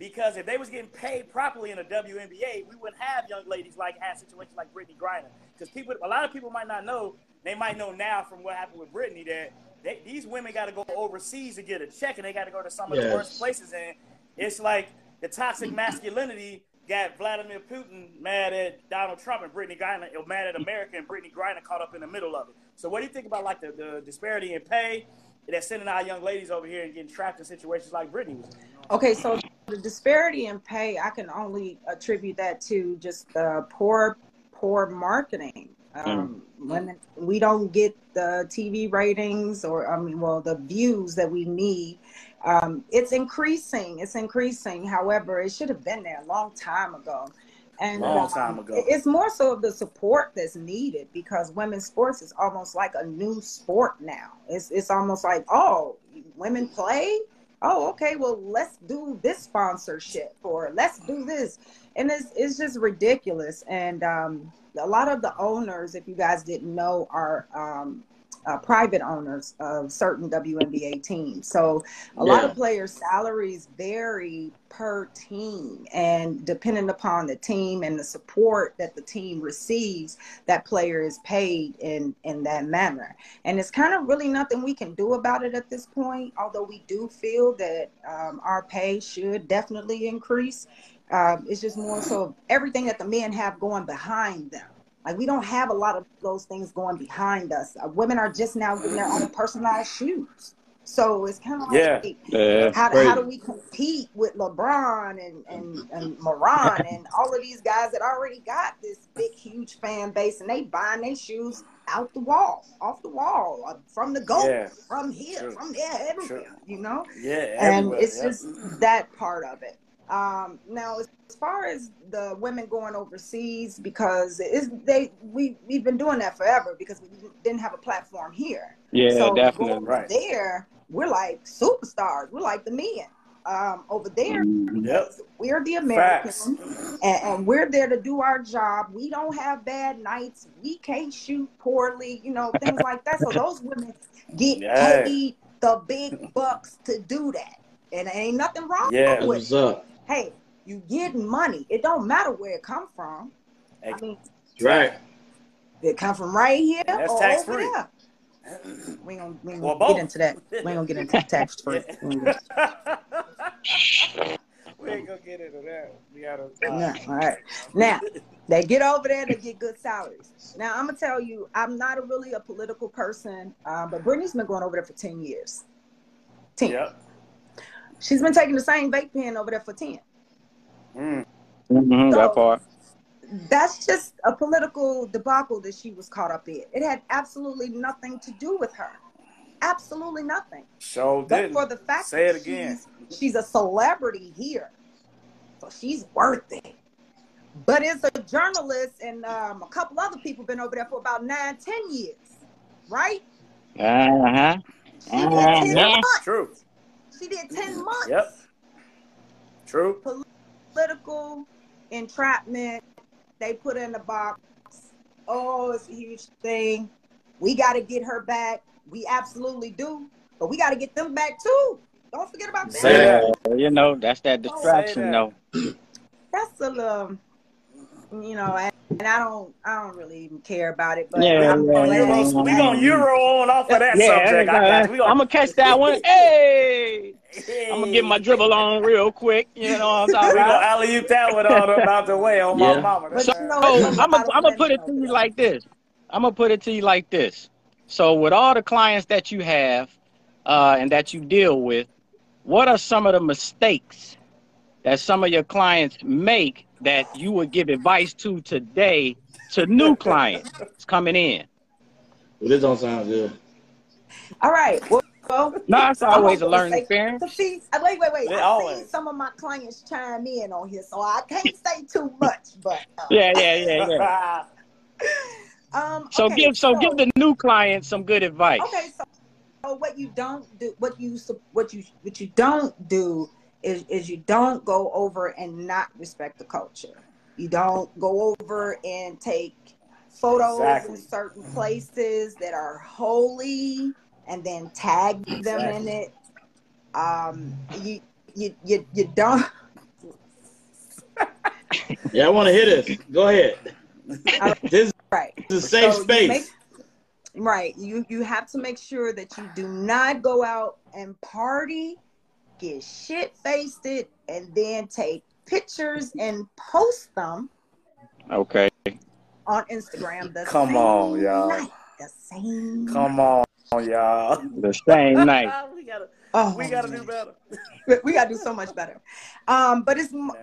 Because if they was getting paid properly in the WNBA, we wouldn't have young ladies like have situations like Brittney Griner. Because people, a lot of people might not know. They might know now from what happened with Brittney that they, these women got to go overseas to get a check, and they got to go to some of the worst places. And it's like the toxic masculinity got Vladimir Putin mad at Donald Trump and Brittney Griner, mad at America, and Brittney Griner caught up in the middle of it. So, what do you think about like the, the disparity in pay that's sending our young ladies over here and getting trapped in situations like Brittney was? in? Okay, so the disparity in pay, I can only attribute that to just uh, poor, poor marketing. Um, Women, we don't get the TV ratings, or I mean, well, the views that we need. Um, it's increasing. It's increasing. However, it should have been there a long time ago. And Long um, time ago. it- It's more so of the support that's needed because women's sports is almost like a new sport now. It's it's almost like oh, women play oh okay well let's do this sponsorship or let's do this. And it's, it's just ridiculous. And um, a lot of the owners if you guys didn't know are um, uh, private owners of certain WNBA teams. So a lot of players' salaries vary per team, and depending upon the team and the support that the team receives, that player is paid in in that manner. And it's kind of really nothing we can do about it at this point. Although we do feel that um, our pay should definitely increase. Um, it's just more so everything that the men have going behind them. Like we don't have a lot of those things going behind us. Uh, women are just now getting their own personalized shoes. So it's kind of like, Yeah. Yeah. how, how do we compete with LeBron and, and, and Morant *laughs* and all of these guys that already got this big, huge fan base and they buying their shoes out the wall, off the wall, uh, from the goal, Yeah. from here, True. from there, everywhere, True. you know? Yeah, and it's yep. just that part of it. Um, now, as as far as the women going overseas, because it's, they we we've been doing that forever because we didn't have a platform here. Yeah, so definitely. going Right. there, we're like superstars. We're like the men. Um, over there, Mhm. Yep. we're the Americans, and, and we're there to do our job. We don't have bad nights. We can't shoot poorly, you know, things *laughs* like that. So those women get Yeah. paid the big bucks to do that, and there ain't nothing wrong Yeah. That's with what's up. Hey, you getting money. It don't matter where it come from. I mean, Right. it come from right here that's or tax over free. there. *clears throat* We ain't gonna, we ain't gonna get into that. We ain't gonna get into tax free. *laughs* we ain't gonna get into that. We gotta. *laughs* No, all right. Now they get over there to get good salaries. Now I'm gonna tell you, I'm not a really a political person, um, but Brittney's been going over there for ten years. Ten. Yep. She's been taking the same vape pen over there for ten. Mm. Mhm, So- that part. that's just a political debacle that she was caught up in. It had absolutely nothing to do with her. Absolutely nothing. So But didn't. for the fact Say it that again. she's, she's a celebrity here, so she's worth it. But it's a journalist and um, a couple other people been over there for about nine, ten years, right? Uh-huh. Uh-huh. 10 months. True. She did 10 months. Yep. True. Political entrapment. They put her in the box. Oh, it's a huge thing. We got to get her back. We absolutely do. But we got to get them back too. Don't forget about them. that. Yeah, you know, that's that distraction, that. though. That's a little, you know, and, and I don't, I don't really even care about it. But Yeah, I'm yeah, glad- yeah. We gonna euro on off of that yeah, subject. I got you. We I'm gonna, gonna catch that one. *laughs* Hey, I'm gonna get my dribble on real quick. You know what I'm We talking gonna about? alley oop that one on about the way on my Yeah. mama. So, you know, so I'm gonna I'm gonna put it to you there. like this. I'm gonna put it to you like this. So with all the clients that you have uh, and that you deal with, what are some of the mistakes that some of your clients make that you would give advice to today to new clients coming in? Well, this don't sound good. All right. Well, well No, it's always a learning say- experience. So see, uh, wait, wait, wait. They I always. seen some of my clients chime in on here, so I can't say too much. But uh, Yeah, yeah, yeah, yeah. *laughs* um, So okay, give so give the new clients some good advice. Okay, so, so what you don't do, what you what you what you don't do is is you don't go over and not respect the culture. You don't go over and take photos Exactly. in certain places that are holy and then tag them in it. Um, you you you you don't. *laughs* Yeah, I want to hear this. Go ahead. This Right. is a safe So you space. make- right. You you have to make sure that you do not go out and party, get shit faced it, and then take pictures and post them Okay. on Instagram. The Come same on, y'all. night, the same. Come on, y'all. The same *laughs* night. *laughs* we gotta, Oh, we gotta do better. We gotta do so much better. Um, but it's Man.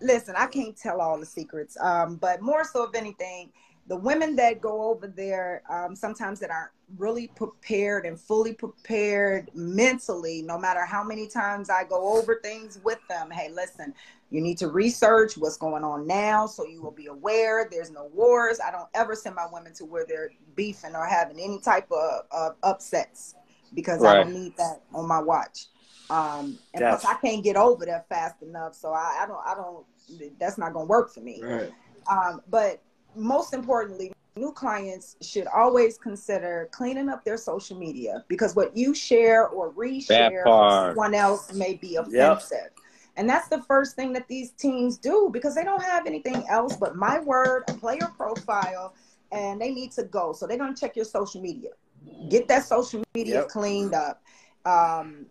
listen, I can't tell all the secrets. Um, but more so if anything, the women that go over there, um, sometimes that aren't really prepared and fully prepared mentally, no matter how many times I go over things with them. Hey, listen, you need to research what's going on now so you will be aware. There's no wars. I don't ever send my women to where they're beefing or having any type of, of upsets because I don't need that on my watch. Um, and Yes. plus, I can't get over there fast enough, so I, I don't, I don't. That's not gonna work for me. Right. Um, but most importantly, new clients should always consider cleaning up their social media because what you share or reshare from someone else may be offensive. Yep. And that's the first thing that these teams do because they don't have anything else but my word, a player profile, and they need to go. So they're going to check your social media. Get that social media yep. cleaned up. Um,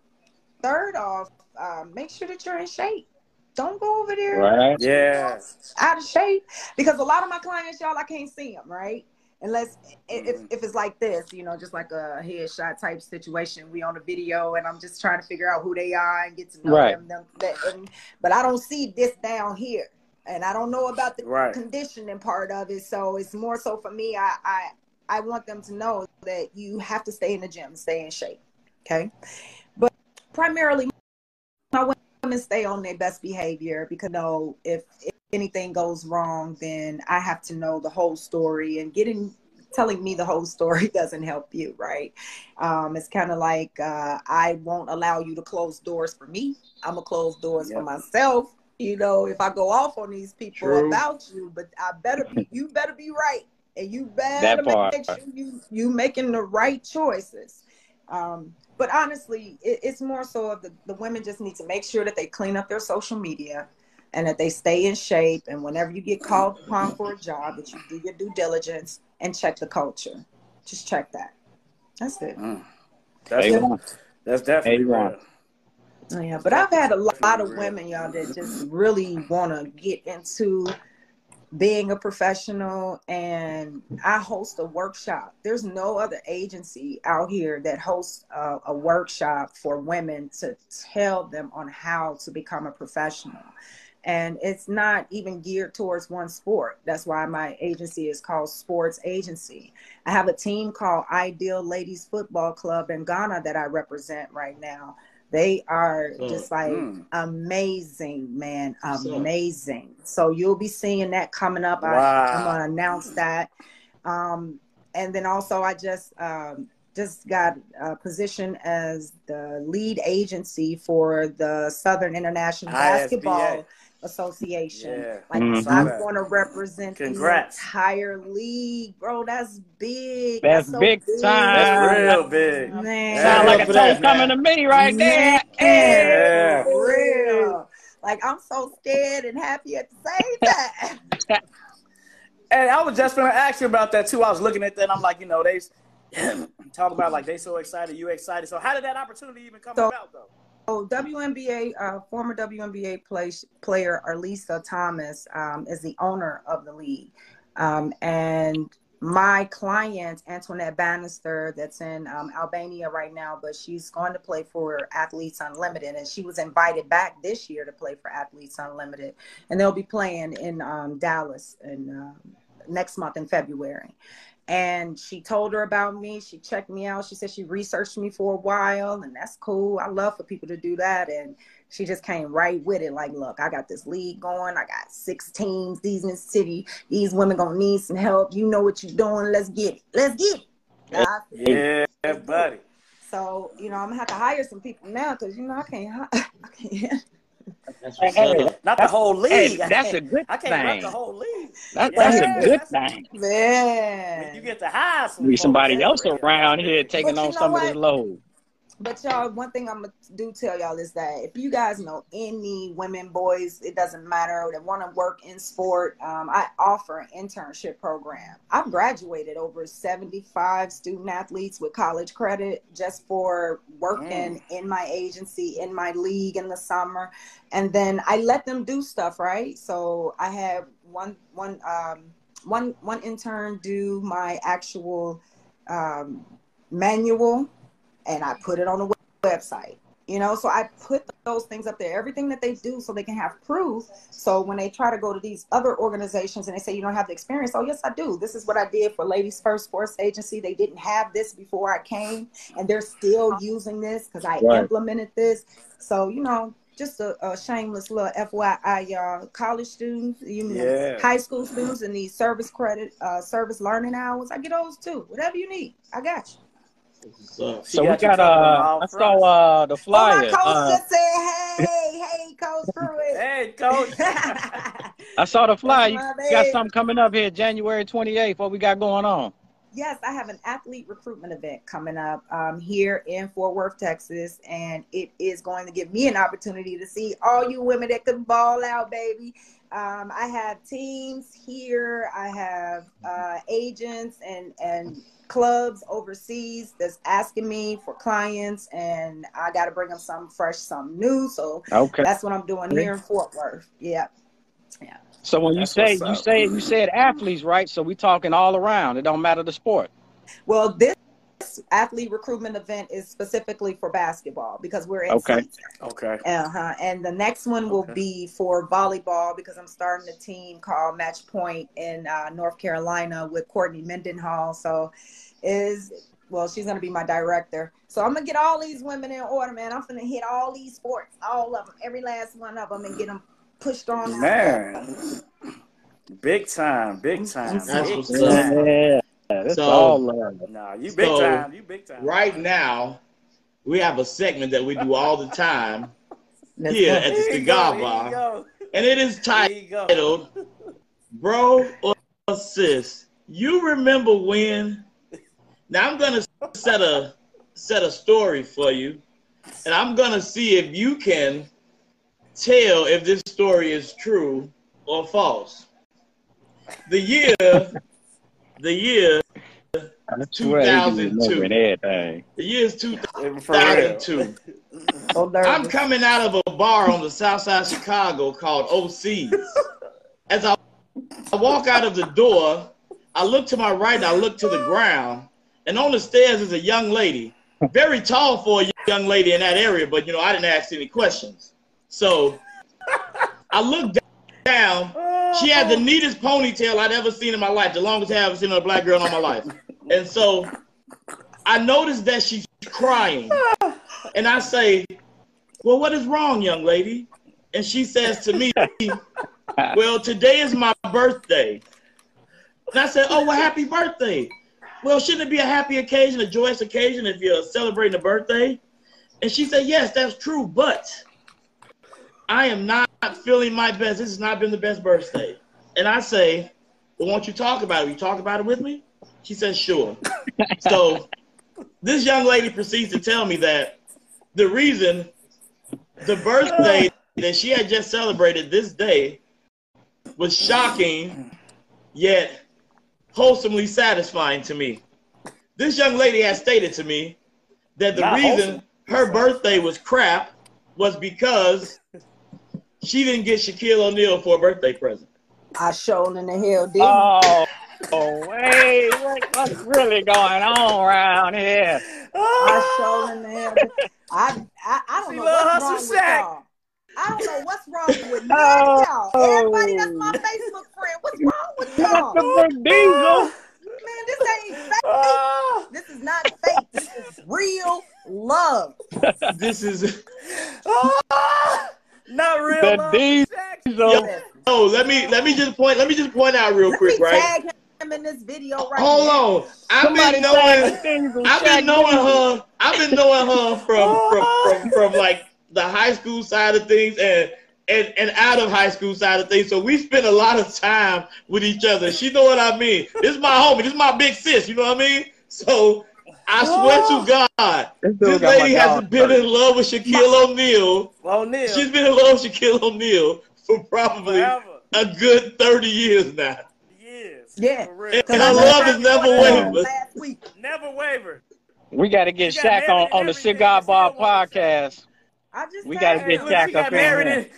third off, um, make sure that you're in shape. Don't go over there. Right. Yeah. Out of shape because a lot of my clients, y'all, I can't see them. Right. Unless if, mm-hmm. if it's like this, you know, just like a headshot type situation, we on a video and I'm just trying to figure out who they are and get to know right. them. them and, but I don't see this down here, and I don't know about the right. conditioning part of it. So it's more so for me. I I I want them to know that you have to stay in the gym, stay in shape. Okay, but primarily my women stay on their best behavior because know if, if anything goes wrong, then I have to know the whole story and getting telling me the whole story *laughs* doesn't help you, right? Um, it's kind of like uh, I won't allow you to close doors for me. I'm gonna close doors yep. for myself. You know, if I go off on these people True. about you, but I better be, you better be right, and you better make sure you you making the right choices. Um, but honestly, it, it's more so of the, the women just need to make sure that they clean up their social media and that they stay in shape. And whenever you get called upon for a job, that you do your due diligence and check the culture. Just check that. That's it. Mm. That's, that's definitely right. Oh, yeah, but I've had a lot of women, y'all, that just really want to get into being a professional and I host a workshop. There's no other agency out here that hosts a, a, workshop for women to tell them on how to become a professional. And it's not even geared towards one sport. That's why my agency is called Sports Agency. I have a team called Ideal Ladies Football Club in Ghana that I represent right now they are just like mm. amazing, man, amazing. So you'll be seeing that coming up. Wow. I, am gonna announce that. Um, and then also, I just um, just got a position as the lead agency for the Southern International ISBA. Basketball Association. Yeah. Like mm-hmm. so I'm going to represent Congrats. the entire league, bro. That's big. That's, that's so big, big, time. That's real big. Man. Sound like a toast coming to me right there. Yeah. For real. Like I'm so scared and happy at the same time. *laughs* and I was just gonna ask you about that too. I was looking at that and I'm like, you know, they *clears throat* talk about like they so excited, you excited. So how did that opportunity even come so, about though? So WNBA, uh, former WNBA play, player Arlisa Thomas um, is the owner of the league. Um, and my client, Antoinette Bannister, that's in um, Albania right now, but she's going to play for Athletes Unlimited. And she was invited back this year to play for Athletes Unlimited. And they'll be playing in um, Dallas in, um, next month in February and she told her about me. She checked me out. She said she researched me for a while, and that's cool. I love for people to do that. And she just came right with it. Like, look, I got this league going. I got six teams. These in the city. These women gonna need some help. You know what you're doing. Let's get it. Let's get it. Yeah, buddy. So you know, I'm gonna have to hire some people now because you know I can't. *laughs* I can't. Hey, not the whole league. Hey, that's a good I can't thing. run the whole league. That, yeah, that's a good that's thing. Man. you get to hire some Be somebody else around here taking on some what? of this load. But y'all, one thing I'm gonna do tell y'all is that if you guys know any women, boys, it doesn't matter that want to work in sport, um, I offer an internship program. I've graduated over 75 student athletes with college credit just for working mm. in my agency, in my league in the summer, and then I let them do stuff. Right, so I have one one um, one one intern do my actual um, manual and I put it on the website. You know, so I put those things up there, everything that they do, so they can have proof. So when they try to go to these other organizations and they say you don't have the experience, oh yes, I do. This is what I did for Ladies First Sports Agency. They didn't have this before I came, and they're still using this because I right. implemented this. So you know, just a, a, shameless little FYI, y'all. College students, you know, yeah. high school students, and these service credit, uh, service learning hours. I get those too. Whatever you need, I got you. So, so we got uh, I saw uh the flyer. Oh, my coach uh, just said, "Hey, hey, coach Pruitt." *laughs* hey, coach. *laughs* I saw the flyer. You got baby. something coming up here January 28th. What we got going on? Yes, I have an athlete recruitment event coming up um, here in Fort Worth, Texas, and it is going to give me an opportunity to see all you women that can ball out, baby. Um, I have teams here. I have uh, agents and and clubs overseas that's asking me for clients, and I got to bring them something fresh, something new. So Okay. that's what I'm doing here in Fort Worth. Yeah. yeah. So when you say you say you said athletes, right? So we talking all around. It don't matter the sport. Well, this athlete recruitment event is specifically for basketball because we're in Okay. season. Okay. Uh-huh. And the next one will Okay. be for volleyball because I'm starting a team called Match Point in uh, North Carolina with Courtney Mendenhall. So is well, she's gonna be my director. So I'm gonna get all these women in order, man. I'm gonna hit all these sports, all of them, every last one of them, and get them pushed on. Man. Big time, big time. That's big what's time. up. Yeah. That's So- all love. Nah, you big So, time. You big time. Right now, we have a segment that we do all the time *laughs* here at the Here Cigar Bar, and it is Here you titled "Bro or Sis." You remember when? Now I'm gonna set a set a story for you, and I'm gonna see if you can tell if this story is true or false. The year, *laughs* the year, I swear he be 2002. remembering everything. the year is *laughs* For real. 2002. So I'm coming out of a bar on the south side of Chicago called OC's. As I, I walk out of the door, I look to my right and I look to the ground, and on the stairs is a young lady, very tall for a young lady in that area, but you know, I didn't ask any questions. So I looked down. She had the oh. neatest ponytail I'd ever seen in my life, the longest hair I've ever seen on a black girl in all my life. And so I noticed that she's crying. And I say, Well, what is wrong, young lady? And she says to me, Well, today is my birthday. And I said, Oh, well, happy birthday. Well, shouldn't it be a happy occasion, a joyous occasion if you're celebrating a birthday? And she said, Yes, that's true, but I am not feeling my best. This has not been the best birthday. And I say, Well, won't you talk about it? Will you talk about it with me? She says, Sure. *laughs* so this young lady proceeds to tell me that the reason the birthday that she had just celebrated this day was shocking yet wholesomely satisfying to me. This young lady has stated to me that the Not reason her birthday was crap was because she didn't get Shaquille O'Neal for a birthday present. I showed in the hell did Oh, oh wait, what, what's really going on around here? I showed in the hell. I I, I don't She know what's wrong some with Shaq. y'all. I don't know what's wrong with none of y'all. Oh. Everybody that's my Facebook friend, what's wrong with y'all? The big diesel. Man, this ain't fake. Ah, This is not fake. This is real love. This is *laughs* ah, not real. The love, diesel. Shaq. oh, let me let me just point let me just point out real Let quick, me right? tag him in this video right Hold now. on. I've Somebody been knowing said. I've been knowing Diesel. her. I've been knowing her from *laughs* from, from, from like the high school side of things and and and out of high school side of things. So we spend a lot of time with each other. She know what I mean. This is my homie. This is my big sis. You know what I mean? So I swear to God, This dude this got my lady hasn't been in love with Shaquille O'Neal. O'Neal. She's been in love with Shaquille O'Neal for probably forever. a good thirty years now. Years. Yeah. For. And her love has never wavered. Never wavered. We got to get She Shaq on, on the everything. Cigar Bar still want to podcast. I just We gotta get Shaq she got up in married here.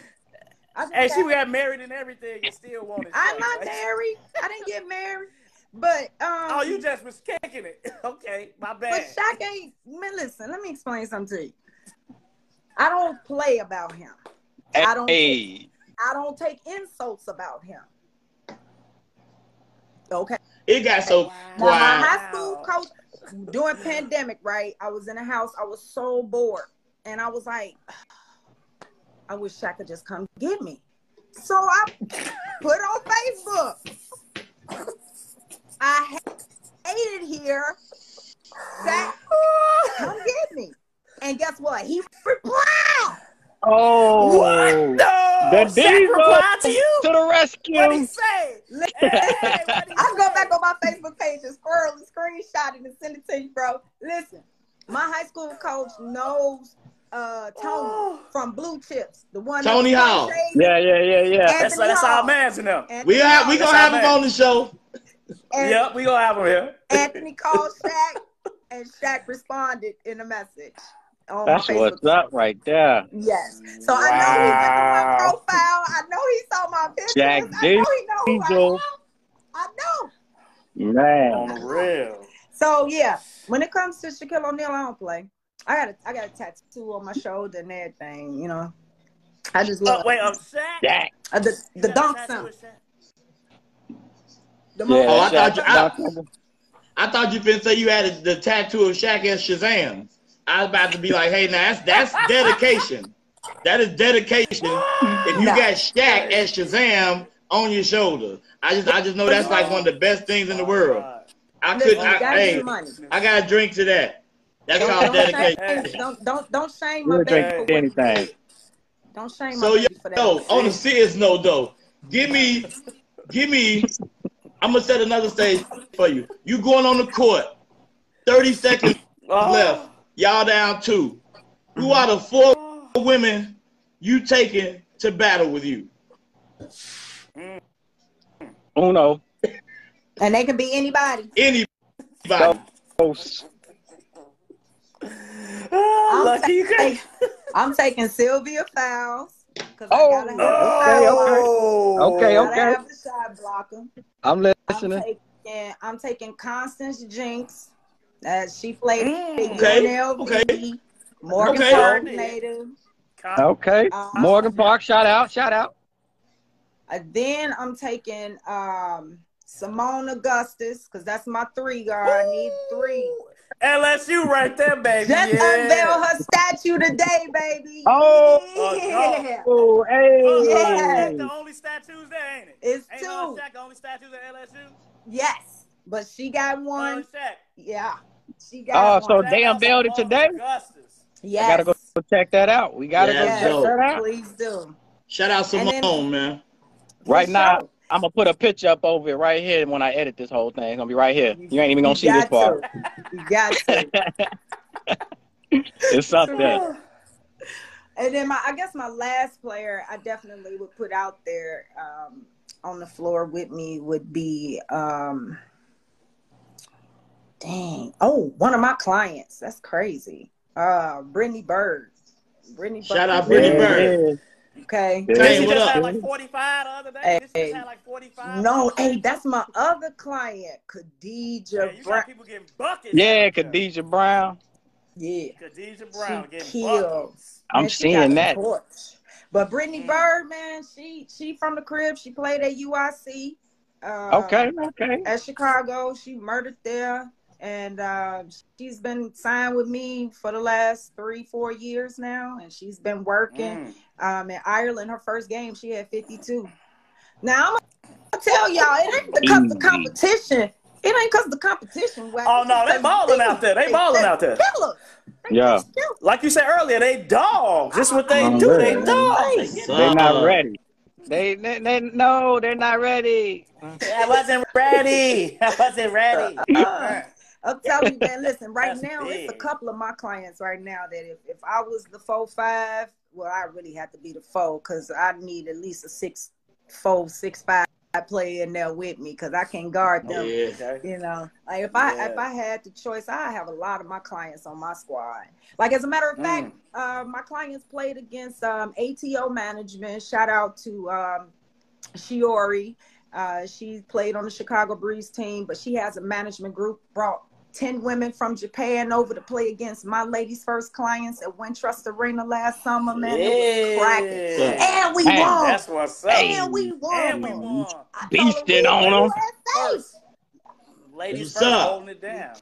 and hey, she got married and everything and still wanted. I'm not married. I didn't get married. But um Oh, you just was kicking it. *laughs* okay, my bad. but bad. Shaq ain't man, listen, let me explain something to you. I don't play about him. I don't Hey, I don't take insults about him. Okay. It got so Now my high school coach during pandemic, right? I was in the house, I was so bored. And I was like, *sighs* I wish Shaq could just come get me. So I put on Facebook. *laughs* I hated here. Shaq, come *sighs* get me. And guess what? He replied. oh, No, The Shaq diesel replied to you. to the rescue. What he say? Listen, *laughs* Hey, what'd he I'm going back on my Facebook page and scroll and screenshot it and send it to you, bro. Listen, my high school coach knows uh Tony from Blue Chips, the one that Tony was Hall. Yeah, yeah, yeah, yeah. That's, Anthony that's Hall. our man's in them. Anthony We have we gonna have him on the show. And Yep, we gonna have him here. Anthony called Shaq, and Shaq responded in a message on That's what's up right there. Yes. So I know he went to my profile. I know he saw my pictures. Jack I know he know who I I know. Man. On the real. So yeah, when it comes to Shaquille O'Neal, I don't play. I got a I got a tattoo on my shoulder and everything. You know, I just Oh, love wait, um, Shaq? Dak. uh, the You the got dunk tattoo sound. With Yeah, Oh, I Shaq- thought you- I- I thought you finna say you had the tattoo of Shaq as Shazam. I was about to be like, hey, now that's that's dedication. That is dedication. If you No. got Shaq as Shazam on your shoulder, I just I just know that's like one of the best things in the world. I could, Listen, you I, gotta hey. I got to drink to that. That's Don't, called don't, shame, dedication. don't don't don't shame my baby drink for anything. Don't shame So my yo, baby for that. yo, on a serious note though, give me, give me. I'm gonna set another stage for you. You going on the court, 30 seconds Oh. left. Y'all down two. Who mm-hmm. are the four women you taking to battle with you? Mm. Uno. and they can be anybody. Anybody? Oh, I'm, Lucky taking. I'm taking Sylvia Fowles because Oh, I gotta have okay, a okay. Oh. Okay, Gotta okay. have the shot blocker. I'm I'm listening. taking, I'm taking Constance Jinks. Uh, she played Mm, okay, UNLV, okay. Morgan Okay. Park native. Okay. Uh, Morgan Park, shout out, shout out. Uh, then I'm taking um, Seimone Augustus because that's my three guard. I need three. LSU right there, baby. Just yeah. unveil her statue today, baby. Oh. yeah. Oh, Oh, hey. Yeah. The only statues there, ain't it? It's Ain't no two. Shaq, the only statues at LSU? Yes, but she got one. Yeah, she got Oh, got so one. They unveiled it today? Augustus. Yes. I gotta go check that out. We gotta Yeah, go check dope. that out. please do. Shout out And Seimone, then- man. Right now, sure. I'm gonna put a picture up over it right here when I edit this whole thing. It's gonna be right here. You ain't even gonna You see this got part. to. You got to. *laughs* It's up there. And then my, I guess my last player, I definitely would put out there um, on the floor with me would be, um, dang, oh, one of my clients. That's crazy. Uh, Brittany Bird. Brittany Shout Bird. out Brittany Bird. Okay. Yeah. Hey, She what just up? had like 45 the other day. Hey, this just had like 45. No, hey, that's my other client, Khadija Yeah, you Brown. got people getting buckets. Yeah, out there. Khadijah Brown. Yeah. Khadijah Brown She getting killed. buckets. I'm Man, seeing that. But Brittany Mm. Bird, man, she she from the crib. She played at UIC. Uh, Okay, okay. At Chicago, she murdered there, and uh, she's been signed with me for the last three, four years now, and she's been working. Mm. Um, in Ireland, her first game, she had 52. Now I'm gonna tell y'all, it ain't because the competition. It ain't because the competition. Wack. Oh, no, they It's balling out there. They balling out there. Killers. They Yeah. killers. Like you said earlier, they dogs. This is what they Oh, do. man. They dogs. Nice. They're not ready. They, they, they, no, they're not ready. I wasn't ready. I wasn't ready. I'm *laughs* telling you, man. Listen, right That's now it's a couple of my clients right now that if, if I was the four five, well, I really have to be the four because I need at least a six four six five player in there with me because I can't guard them. Yeah. Okay. You know, like if I Yeah. if I had the choice, I have a lot of my clients on my squad. Like as a matter of fact, Mm. uh, my clients played against um, ATO management. Shout out to um, Shiori. Uh, she played on the Chicago Breeze team, but she has a management group. Brought ten women from Japan over to play against my ladies' first clients at Wintrust Arena last summer. Man, it was cracking, Yeah. and we Hey, won. That's what's up. and we won. And we won. I told Beasting her, on 'em. USA. First. Ladies What's first holding it down.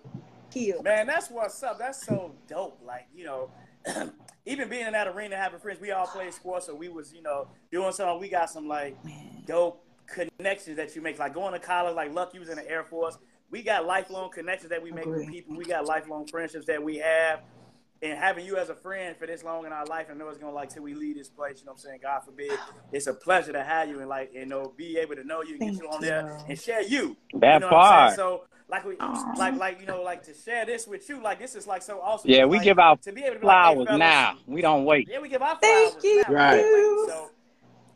Kill. Man, that's what's up. That's so dope. Like, you know, *clears throat* even being in that arena, having friends, we all play sports, so we was, you know, doing something. We got some like dope connections that you make. Like going to college, like Luck, you was in the Air Force. We got lifelong connections that we make with people. We got lifelong friendships that we have. and having you as a friend for this long in our life, I know it's gonna like till we leave this place. You know what I'm saying? God forbid. It's a pleasure to have you and like you know be able to know you and Thank get you on you. there and share you. That you know what part. So like we like like you know like to share this with you like this is like so awesome. Yeah, we like, give out to be able to be like, hey, flowers fellas, now. We don't wait. Yeah, we give our Thank you. now. Right. So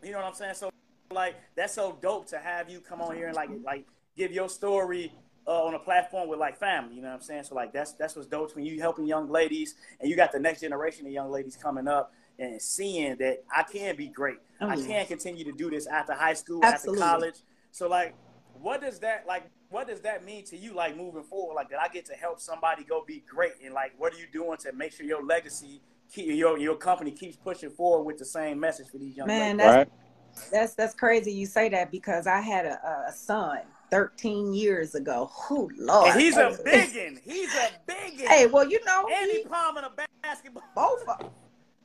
you know what I'm saying? So like that's so dope to have you come on here and like like give your story uh, on a platform with like family. You know what I'm saying? So like that's that's what's dope when you helping young ladies and you got the next generation of young ladies coming up and seeing that I can be great. Oh, I yeah. can continue to do this after high school, Absolutely. after college. So like what does that like what does that mean to you like moving forward like that i get to help somebody go be great and like what are you doing to make sure your legacy keep your your company keeps pushing forward with the same message for these young Man, ladies that's Right? that's that's crazy you say that because I had a, a son 13 years ago. Oh Lord. and he's a biggin he's a biggin Hey, well, you know, and he he, palming a basketball both of 'em.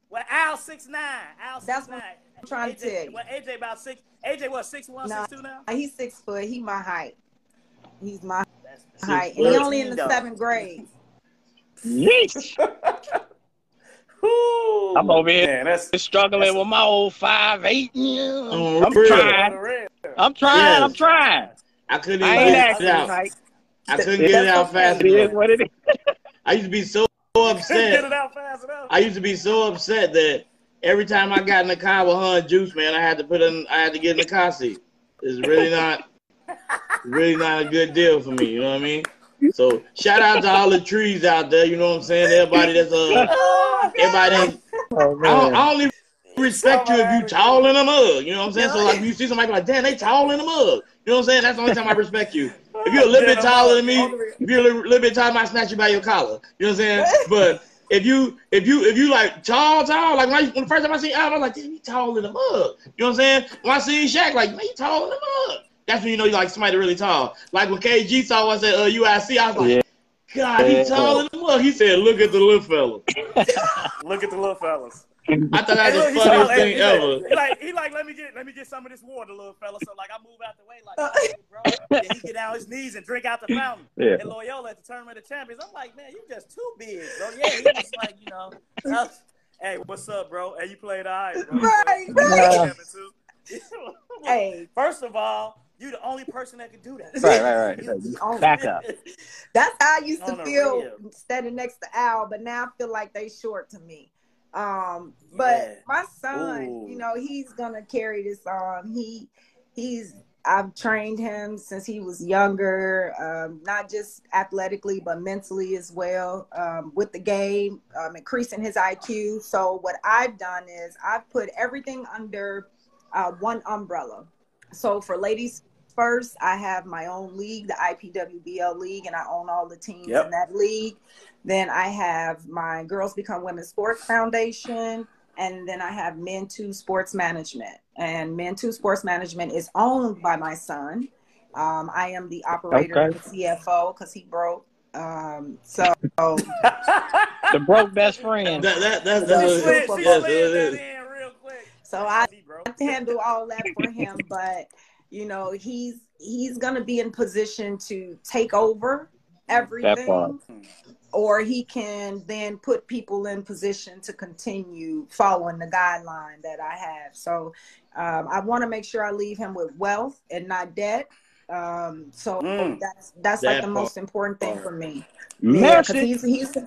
well al six nine al That's six what nine I'm trying to AJ, tell you. well, AJ about six AJ what six one Nah. six two now He's six foot. He my height. He's my That's height. And he only in the Dog. seventh grade. Yeesh. *laughs* Whew. I'm over here Man, that's struggling That's with my old five eight. Yeah. Oh, On I'm trying. I'm trying. I'm trying. I couldn't even ain't get it out. tonight. I couldn't get it out fast It is enough. what it is. I used to be so *laughs* upset. Get upset. it out fast enough. I used to be so upset that every time I got in the car with her and Juice, man, I had to put in, I had to get in the car seat. It's really not, really not a good deal for me. You know what I mean? So shout out to all the trees out there. You know what I'm saying? Everybody that's uh, *laughs* everybody. That, Oh, I, don't, man. I only respect you if you tall in a mug. You know what I'm saying? So like, if you see somebody like, damn, they tall in a mug. You know what I'm saying? That's the only time I respect you. If you're a little bit taller than me, if you're a little, little bit taller, I might snatch you by your collar. You know what I'm saying? *laughs* But if you if you if you like tall, tall, like when, I, when the first time I seen Al, I was like, damn, he tall in the mug. You know what I'm saying? When I seen Shaq, like, man, he tall in the mug. That's when you know you like somebody really tall. Like when KG saw us at uh, UIC, I was like, Yeah. God, he Yeah. tall in the mug. He said, look at the little fella. Look at the little fellas. I thought that was look, the funniest like- thing he like- ever. He like, he like, let me get, let me get some of this water, little fella. So like, I move out the way, like, *laughs* "Oh, bro. Then he get down his knees and drink out the fountain. Yeah. And Loyola at the tournament of champions, I'm like, man, you just too big, bro. Yeah, he was like, you know, uh, hey, what's up, bro? Hey, you played all right, bro. Right, right. *laughs* Hey, First of all, you the only person that can do that. Right, right, right. *laughs* Oh, Back up. That's how I used to feel real. standing next to Al, but now I feel like they short to me. Um, but Yeah. my son, Ooh. you know, he's gonna carry this on. He he's I've trained him since he was younger, um, not just athletically but mentally as well um, with the game, um, increasing his IQ. So what I've done is I've put everything under uh, one umbrella. So for ladies first, I have my own league, the IPWBL league, and I own all the teams Yep. in that league. Then I have my Girls Become Women Sports Foundation, and then I have Men 2 Sports Management. And Men 2 Sports Management is owned by my son. Um, I am the operator Okay. and CFO because he broke. Um, so *laughs* The broke best friend. That, that, that, She that's what slid, it she is. Yes, slid it that is. real quick. So I bro. handle all that for him, but you know, he's he's gonna be in position to take over everything. Or he can then put people in position to continue following the guideline that I have. So um, I want to make sure I leave him with wealth and not debt. Um, so Mm. that's that's like the part. most important thing for me. Yeah, he's he's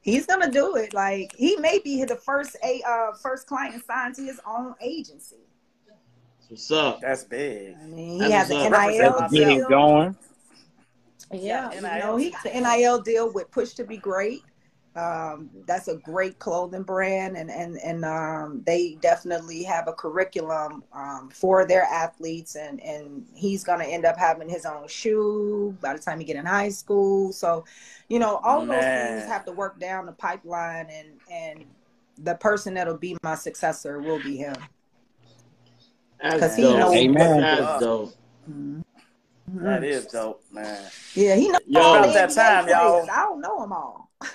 he's gonna do it. Like he may be the first a uh, first client signed to his own agency. What's up? That's big. I mean, he That's has an. NIL Represent Get deal. going. Yeah, Yeah, you NIL. know, he got an NIL deal with Push to Be Great. Um, that's a great clothing brand, and and and um, they definitely have a curriculum um, for their athletes, and and he's gonna end up having his own shoe by the time he get in high school. So, you know, all those things have to work down the pipeline, and and the person that'll be my successor will be him. That's 'Cause he dope. knows- Amen. That's dope. Mhm. That is dope, man. Yeah, he knows Yo. all About that time, y'all. I don't know them all. *laughs*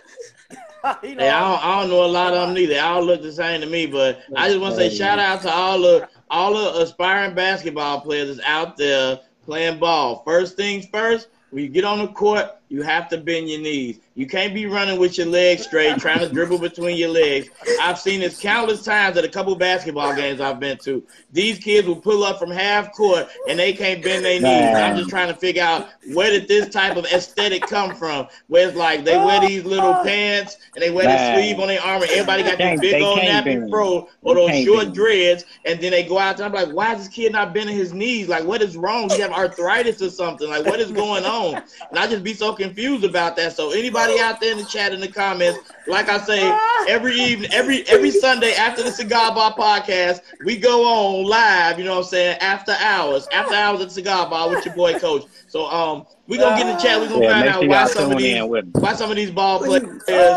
He Hey, I don't, I don't know a lot of them neither. They all look the same to me, but I just want to say shout out to all the all the aspiring basketball players that's out there playing ball. First things first, when you get on the court, you have to bend your knees. You can't be running with your legs straight, trying to dribble between your legs. I've seen this countless times at a couple basketball games I've been to. These kids will pull up from half court and they can't bend their knees. I'm just trying to figure out where did this type of aesthetic come from? Where it's like they wear these little pants and they wear the sleeve on their arm and everybody got these big old nappy fro or those short dreads and then they go out there. I'm like, why is this kid not bending his knees? Like, what is wrong? He have arthritis or something? Like, what is going on? And I just be so confused about that. So anybody out there in the chat in the comments, like I say, every evening, every every Sunday after the Cigar Bar podcast, we go on live. You know what I'm saying? After hours, after hours at the Cigar Bar with your boy Coach. So um, we gonna get in the chat. We gonna Yeah, find out why some of these in with us. why some of these ball players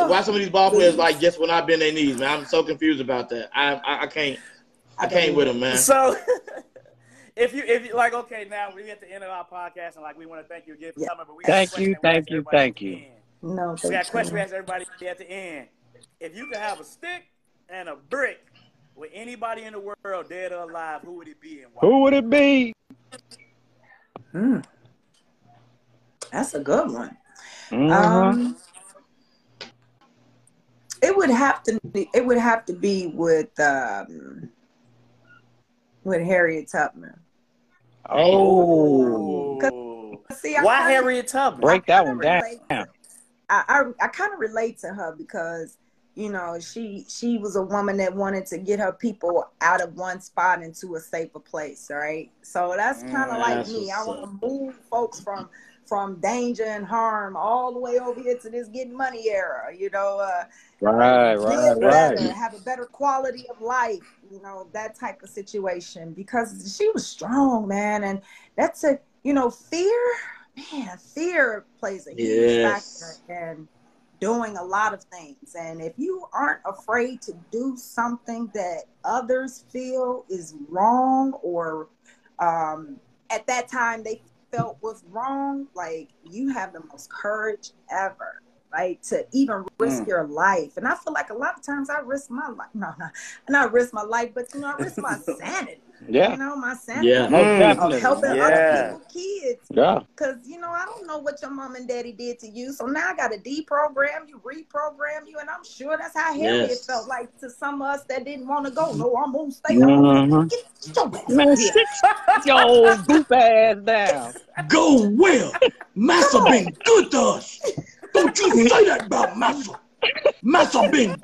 why some of these ball players like just when I bend their knees, man. I'm so confused about that. I I, I can't I can't with them, man. So, *laughs* if you if you like, okay, now we at the end of our podcast, and like we want to thank you again for Yeah. coming. But we Thank you, thank you, thank you. end. No, We got a question we you. ask everybody at the end. If you could have a stick and a brick with anybody in the world, dead or alive, who would it be and why? Who would it be? Mm. That's a good one. Mhm. Um, it would have to be. It would have to be with um, with Harriet Tubman. oh, See, I Why Harriet Tubman? break that one down. I I, I kind of relate to her because you know she she was a woman that wanted to get her people out of one spot into a safer place, right? So that's kind of Mm, like me. I want to move folks from from danger and harm all the way over here to this getting money era. You know, uh, Right, right, better, right. have a better quality of life. You know that type of situation because she was strong, man, and that's a you know fear. Man, fear plays a huge Yes. factor in doing a lot of things. And if you aren't afraid to do something that others feel is wrong or um, at that time they felt was wrong, like you have the most courage ever. Right to even risk Mm. your life, and I feel like a lot of times I risk my life. No, no, not risk my life, but you know, I risk my *laughs* sanity. Yeah, You know, my sanity. Yeah. Mm. Helping Yeah. other people, kids, Yeah, Cause you know, I don't know what your mom and daddy did to you. So now I gotta deprogram you, reprogram you, and I'm sure that's how Harriet Yes. felt like to some of us that didn't want to go. No, I'm gonna stay home. Mhm. Get your ass man, here. sit *laughs* your old goof ass down. Go well. Massa been good to us. Don't you say that about Massa. Massa been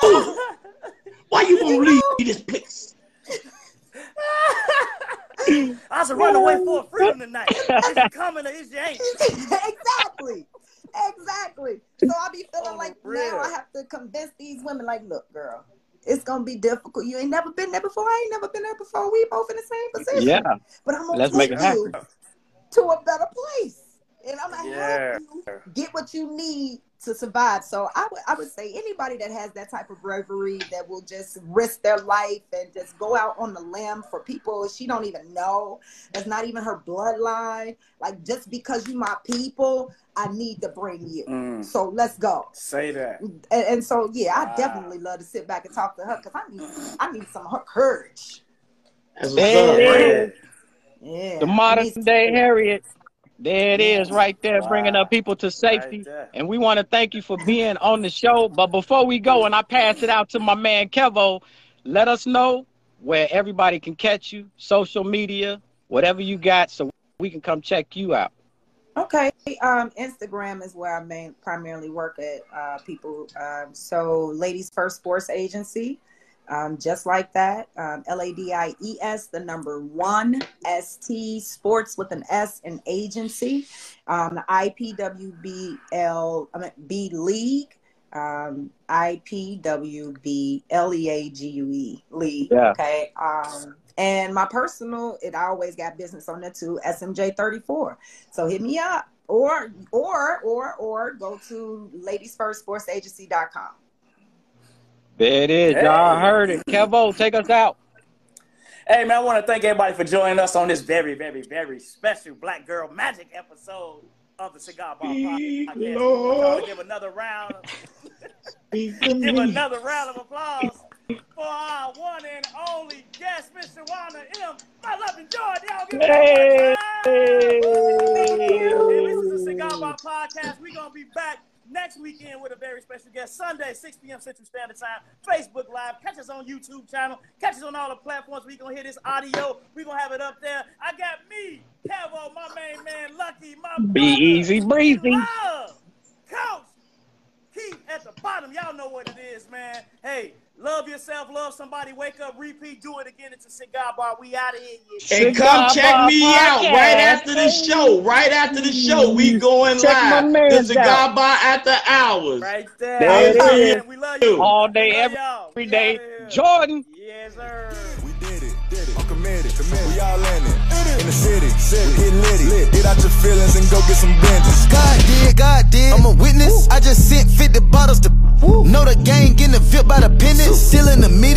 good. Why you *laughs* won't leave this place? I was running away for freedom tonight. Is you coming or is you ain't? *laughs* exactly. Exactly. So I'll be feeling Oh, like real. now I have to convince these women, like, look, girl, it's gonna be difficult. You ain't never been there before. I ain't never been there before. We both in the same position. Yeah, But I'm gonna Let's take make it you to a better place. And I'm gonna Yeah. help you get what you need to survive. So I would I would say anybody that has that type of bravery that will just risk their life and just go out on the limb for people she don't even know. That's not even her bloodline. Like just because you my people, I need to bring you. Mm, So let's go. say that. And, and so yeah, I Wow. definitely love to sit back and talk to her because I need I need some of her courage. That's what's There up. it man. Yeah. The I modern day Harriet. There it is, right there, bringing up people to safety. Right. And we want to thank you for being on the show. But before we go, and I pass it out to my man Kevo, let us know where everybody can catch you, social media, whatever you got, so we can come check you out. Okay. Um, Instagram is where I main, primarily work at uh, people. Um, so, Ladies First Sports Agency, um, just like that. Um, L A D I E S, the number one S T Sports with an S and agency. Um, the IPWBL, I mean, B League. Um, IPWBLEAGUE League. Yeah. Okay. Um, and my personal, it I always got business on there too. SMJ34. So hit me up or or or or go to ladiesfirstsportsagency.com. There it is. Y'all heard it. Kevo, take us out. Hey man, I want to thank everybody for joining us on this very, very, very special Black Girl Magic episode of the Cigar Bar Podcast. We want Lord. to give another round, *laughs* Speak *laughs* give another round of applause for our one and only guest, Mr. Wanda M. My love and joy. Y'all give it Hey. one. Hey, this is the Cigar Bar Podcast. We're gonna be back next weekend with a very special guest. Sunday, 6 p.m. Central Standard Time. Facebook Live. Catch us on YouTube channel. Catch us on all the platforms. We're gonna hear this audio. We're gonna have it up there. I got me, Kevo, my main man, Lucky, my Be brother, easy breezy. Coach, Keith at the bottom. Y'all know what it is, man. Hey, love yourself, love somebody, wake up, repeat, do it again. It's a cigar bar. We out of here. Yeah. And come check Bar me out right after the show. Right after the show, we mm-hmm. going Check my live. mans The cigar out. bar after hours. Right there. There it Man, is. We love you. All day, Love every, y'all. every We day. outta here. Jordan. Yes, sir. We did it, did it. I'm committed, committed. We all in it. In the city, city. Get litty, lit. Get out your feelings and go get some vengeance. God did, God did. I'm a witness. I just sent 50 bottles to know the gang getting filled by the pennies. Still in the mid.